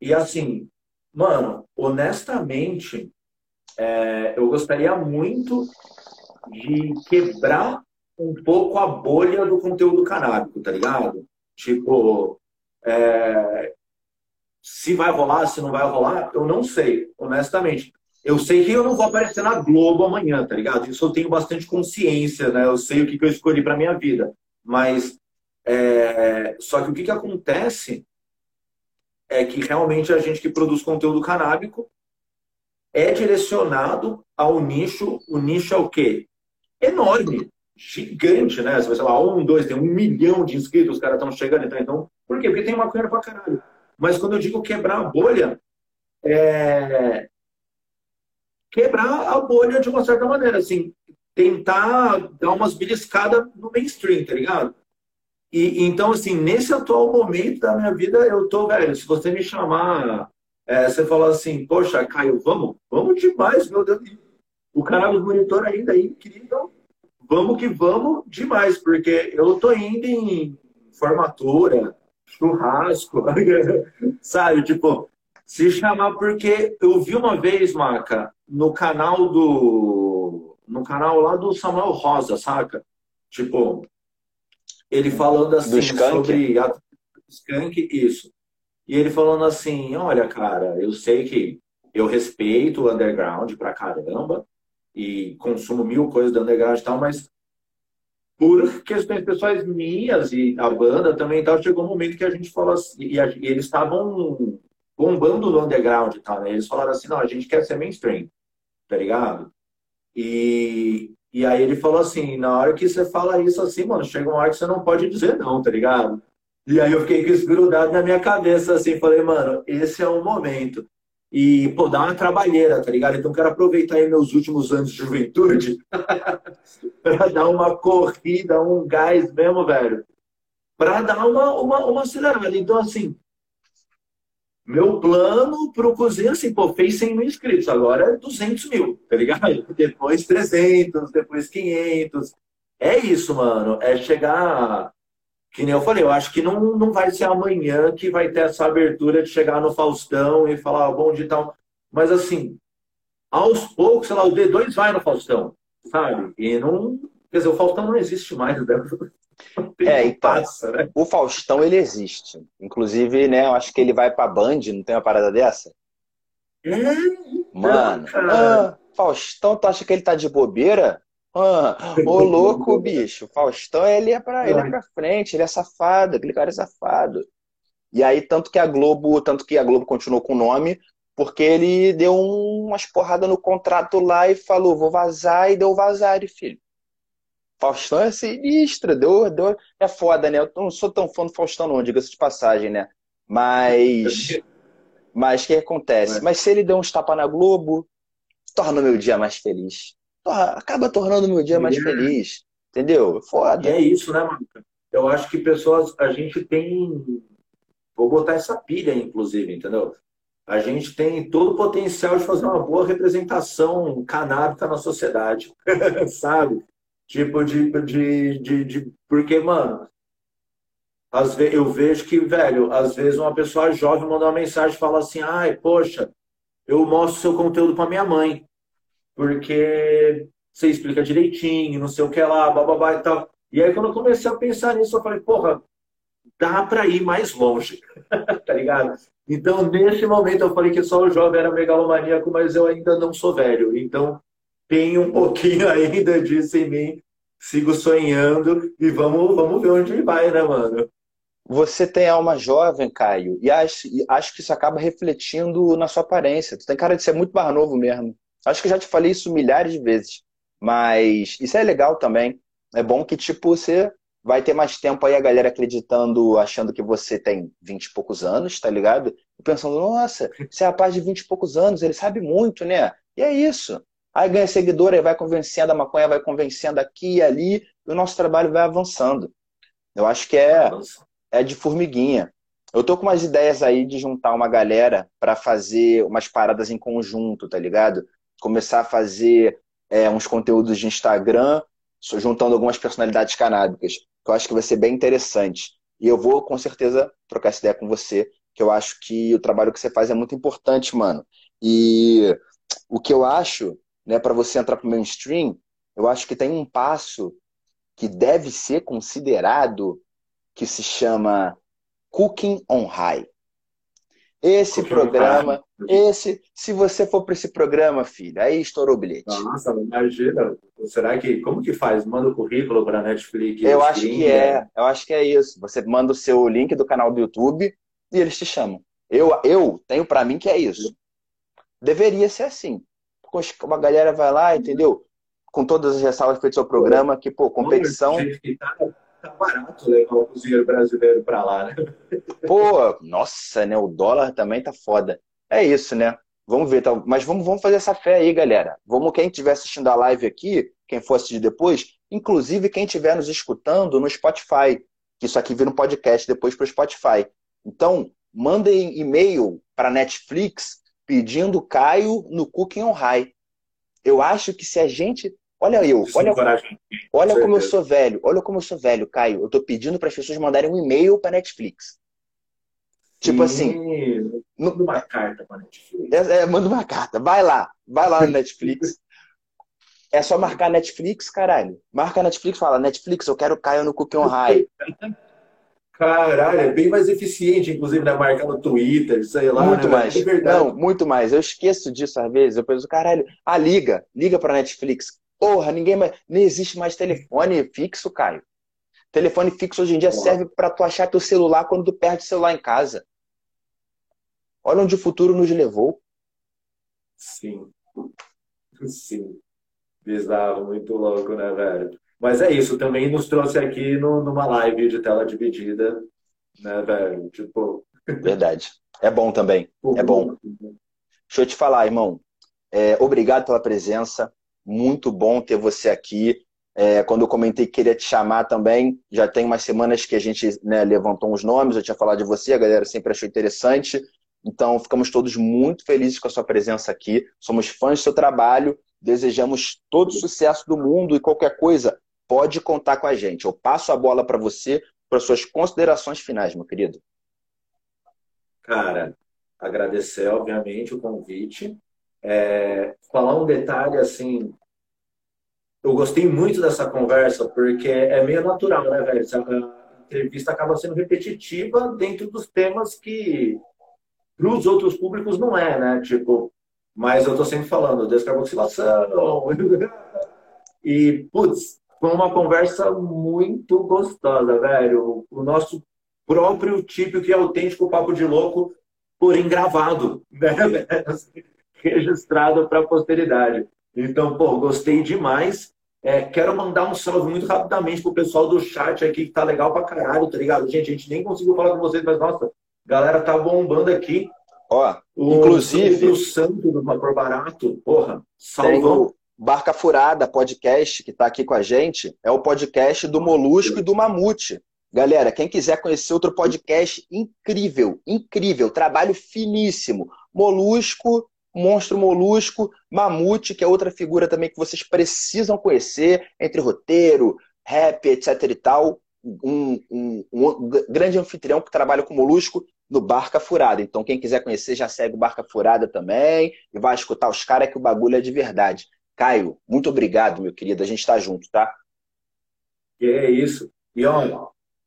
E assim, mano, honestamente, é, eu gostaria muito de quebrar um pouco a bolha do conteúdo canábico, tá ligado? Tipo, é, se vai rolar, se não vai rolar, eu não sei, honestamente. Eu sei que eu não vou aparecer na Globo amanhã, tá ligado? Isso eu tenho bastante consciência, né? Eu sei o que, que eu escolhi pra minha vida. Mas, é, só que o que, que acontece é que realmente a gente que produz conteúdo canábico é direcionado ao nicho. O nicho é o quê? Enorme, gigante, né? Você vai lá, um, dois, tem um milhão de inscritos, os caras estão chegando, então, então. Por quê? Porque tem maconha pra caralho. Mas quando eu digo quebrar a bolha, é quebrar a bolha de uma certa maneira, assim, tentar dar umas beliscadas no mainstream, tá ligado? E então, assim, nesse atual momento da minha vida, eu tô, velho, se você me chamar, é, você falar assim, poxa, Caio, vamos, vamos demais, meu Deus. O canal do monitor ainda aí, incrível. Vamos que vamos demais, porque eu tô indo em formatura, churrasco, sabe? Tipo, se chamar, porque eu vi uma vez, Maca, no canal do. No canal lá do Samuel Rosa, saca? Tipo, ele falando assim sobre a Skank, isso. E ele falando assim, olha, cara, eu sei que eu respeito o underground pra caramba e consumo mil coisas do underground e tal, mas por questões pessoais minhas e a banda também tal, chegou um momento que a gente falou assim, e, a- e eles estavam bombando no underground e tal, né? Eles falaram assim, não, a gente quer ser mainstream, tá ligado? E, e aí ele falou assim, na hora que você fala isso assim, mano, chega uma hora que você não pode dizer não, tá ligado? E aí eu fiquei com isso grudado na minha cabeça, assim, falei, mano, esse é o momento. E, pô, dá uma trabalheira, tá ligado? Então quero aproveitar aí meus últimos anos de juventude pra dar uma corrida, um gás mesmo, velho. Pra dar uma, uma, uma acelerada. Então, assim, meu plano pro Cozinha, assim, pô, fez 100 mil inscritos, agora é 200 mil, tá ligado? Depois 300, depois 500. É isso, mano. É chegar. Que nem eu falei, eu acho que não, não vai ser amanhã que vai ter essa abertura de chegar no Faustão e falar, bom de tal. Mas assim, aos poucos, sei lá, o D2 vai no Faustão, sabe? E não. Quer dizer, o Faustão não existe mais, né? É, então. passa, né? O Faustão, ele existe. Inclusive, né, eu acho que ele vai pra Band, não tem uma parada dessa? É, Mano, ah, Faustão, tu acha que ele tá de bobeira? Ah, ô louco, bicho. Faustão, ele é pra, ele é pra frente, ele é safado, aquele cara é safado. E aí, tanto que a Globo, tanto que a Globo continuou com o nome, porque ele deu umas porradas no contrato lá e falou, vou vazar, e deu vazar, filho. Faustão é sinistra, deu, deu, é foda, né? Eu não sou tão fã do Faustão, não, diga-se de passagem, né? Mas. Mas o que acontece? É. Mas se ele deu uns tapas na Globo, torna o meu dia mais feliz. Acaba tornando o meu dia mais é. feliz. Entendeu? Foda. E é isso, né, mano? Eu acho que pessoas, a gente tem. Vou botar essa pilha, inclusive, entendeu? A gente tem todo o potencial de fazer uma boa representação canábica na sociedade, sabe? Tipo, de, de, de, de, Porque, mano, às eu vejo que, velho, às vezes uma pessoa jovem manda uma mensagem e fala assim: ai, poxa, eu mostro seu conteúdo para minha mãe, porque você explica direitinho, não sei o que lá, bababá e tal. E aí, quando eu comecei a pensar nisso, eu falei: porra, dá para ir mais longe, tá ligado? Então, nesse momento, eu falei que só o jovem era megalomaníaco, mas eu ainda não sou velho. Então, tem um pouquinho ainda disso em mim. Sigo sonhando e vamos, vamos ver onde vai, né, mano? Você tem alma jovem, Caio, e acho, e acho que isso acaba refletindo na sua aparência. Tu tem cara de ser muito mais novo mesmo. Acho que já te falei isso milhares de vezes. Mas isso é legal também. É bom que, tipo, você vai ter mais tempo aí a galera acreditando, achando que você tem 20 e poucos anos, tá ligado? E pensando, nossa, você é rapaz de 20 e poucos anos, ele sabe muito, né? E é isso. Aí ganha seguidor, aí vai convencendo, a maconha vai convencendo aqui e ali, e o nosso trabalho vai avançando. Eu acho que é, é de formiguinha. Eu tô com umas ideias aí de juntar uma galera para fazer umas paradas em conjunto, tá ligado? Começar a fazer é, uns conteúdos de Instagram, juntando algumas personalidades canábicas, que eu acho que vai ser bem interessante. E eu vou, com certeza, trocar essa ideia com você, que eu acho que o trabalho que você faz é muito importante, mano. E o que eu acho né, para você entrar para o mainstream, eu acho que tem um passo que deve ser considerado que se chama Cooking on High. Esse Cooking programa, esse, se você for para esse programa, filho, aí estourou o bilhete. Nossa, imagina. Será que como que faz? Manda o currículo para Netflix? Eu acho que é. Eu acho que é isso. Você manda o seu link do canal do YouTube e eles te chamam. Eu, eu tenho para mim que é isso. Deveria ser assim uma galera vai lá, entendeu? Com todas as ressalvas feitas ao programa, que, pô, competição. Tá, tá barato levar o cozinheiro brasileiro para lá, né? Pô, nossa, né? O dólar também tá foda. É isso, né? Vamos ver, tá? mas vamos, vamos fazer essa fé aí, galera. Vamos, quem estiver assistindo a live aqui, quem for assistir depois, inclusive quem estiver nos escutando no Spotify, que isso aqui vira um podcast depois para o Spotify. Então, mandem e-mail para Netflix pedindo Caio no Cooking on High. Eu acho que se a gente. Olha eu, olha, olha como eu sou velho, olha como eu sou velho, Caio. Eu tô pedindo para as pessoas mandarem um e-mail para Netflix. Tipo Sim, assim. Manda uma carta para Netflix. É, é, manda uma carta. Vai lá. Vai lá no Netflix. é só marcar Netflix, caralho. Marca Netflix fala, Netflix, eu quero Caio no Cooking on High. Caralho, é bem mais eficiente, inclusive, na marca no Twitter, sei lá. Muito né? mais. É Não, muito mais. Eu esqueço disso às vezes. Eu penso, caralho, ah, liga, liga pra Netflix. Porra, ninguém mais. Nem existe mais telefone fixo, Caio. Telefone fixo hoje em dia serve para tu achar teu celular quando tu perde o celular em casa. Olha onde o futuro nos levou. Sim. Sim. Bizarro, muito louco, né, velho? Mas é isso, também nos trouxe aqui no, numa live de tela dividida, né, velho? Tipo. Verdade. É bom também. É bom. Deixa eu te falar, irmão. É, obrigado pela presença. Muito bom ter você aqui. É, quando eu comentei que queria te chamar também, já tem umas semanas que a gente né, levantou uns nomes, eu tinha falado de você, a galera sempre achou interessante. Então, ficamos todos muito felizes com a sua presença aqui. Somos fãs do seu trabalho, desejamos todo o sucesso do mundo e qualquer coisa pode contar com a gente. Eu passo a bola para você para suas considerações finais, meu querido. Cara, agradecer, obviamente, o convite. É, falar um detalhe assim. Eu gostei muito dessa conversa, porque é meio natural, né, velho? A entrevista acaba sendo repetitiva dentro dos temas que para os outros públicos não é, né? Tipo, mas eu tô sempre falando descarboxilação. e, putz, foi uma conversa muito gostosa, velho. O nosso próprio, típico e autêntico Papo de Louco, porém gravado, né? registrado para a posteridade. Então, pô, gostei demais. É, quero mandar um salve muito rapidamente pro pessoal do chat aqui, que tá legal pra caralho, tá ligado? Gente, a gente nem conseguiu falar com vocês, mas nossa, galera tá bombando aqui. Ó, o inclusive. O Santo do Vapor Barato, porra, salvou. Barca Furada podcast, que está aqui com a gente, é o podcast do Molusco e do Mamute. Galera, quem quiser conhecer outro podcast incrível, incrível, trabalho finíssimo. Molusco, Monstro Molusco, Mamute, que é outra figura também que vocês precisam conhecer, entre roteiro, rap, etc e tal. Um, um, um grande anfitrião que trabalha com Molusco no Barca Furada. Então, quem quiser conhecer, já segue o Barca Furada também e vai escutar os caras que o bagulho é de verdade. Caio, muito obrigado, meu querido. A gente está junto, tá? É isso. E olha,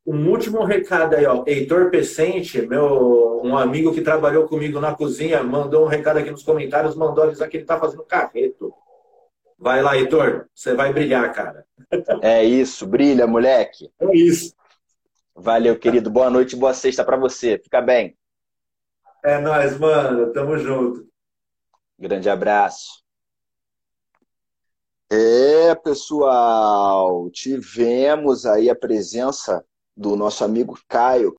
um último recado aí, ó. Heitor Pecente, meu, um amigo que trabalhou comigo na cozinha, mandou um recado aqui nos comentários, mandou avisar que ele tá fazendo carreto. Vai lá, Heitor. Você vai brilhar, cara. É isso, brilha, moleque. É isso. Valeu, querido. Boa noite, boa sexta para você. Fica bem. É nóis, mano. Tamo junto. Grande abraço. É, pessoal, tivemos aí a presença do nosso amigo Caio.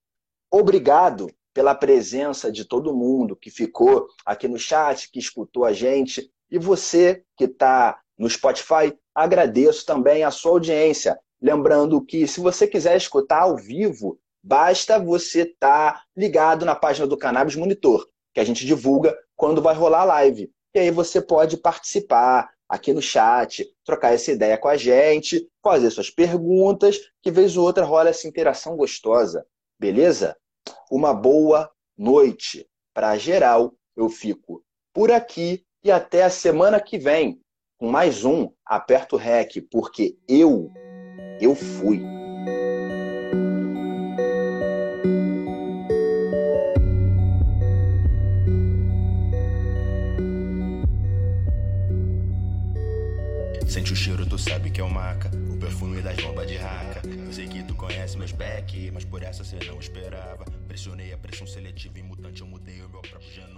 Obrigado pela presença de todo mundo que ficou aqui no chat, que escutou a gente. E você que está no Spotify, agradeço também a sua audiência. Lembrando que se você quiser escutar ao vivo, basta você estar tá ligado na página do Cannabis Monitor, que a gente divulga quando vai rolar a live. E aí você pode participar, aqui no chat, trocar essa ideia com a gente, fazer suas perguntas, que vez ou outra rola essa interação gostosa, beleza? Uma boa noite para geral. Eu fico por aqui e até a semana que vem com mais um Aperto REC, porque eu, eu fui. Sente o cheiro, tu sabe que é o maca. O perfume das bombas de raca. Eu sei que tu conhece meus back, mas por essa cê não esperava. Pressionei a pressão seletiva e mutante, eu mudei o meu próprio genoma.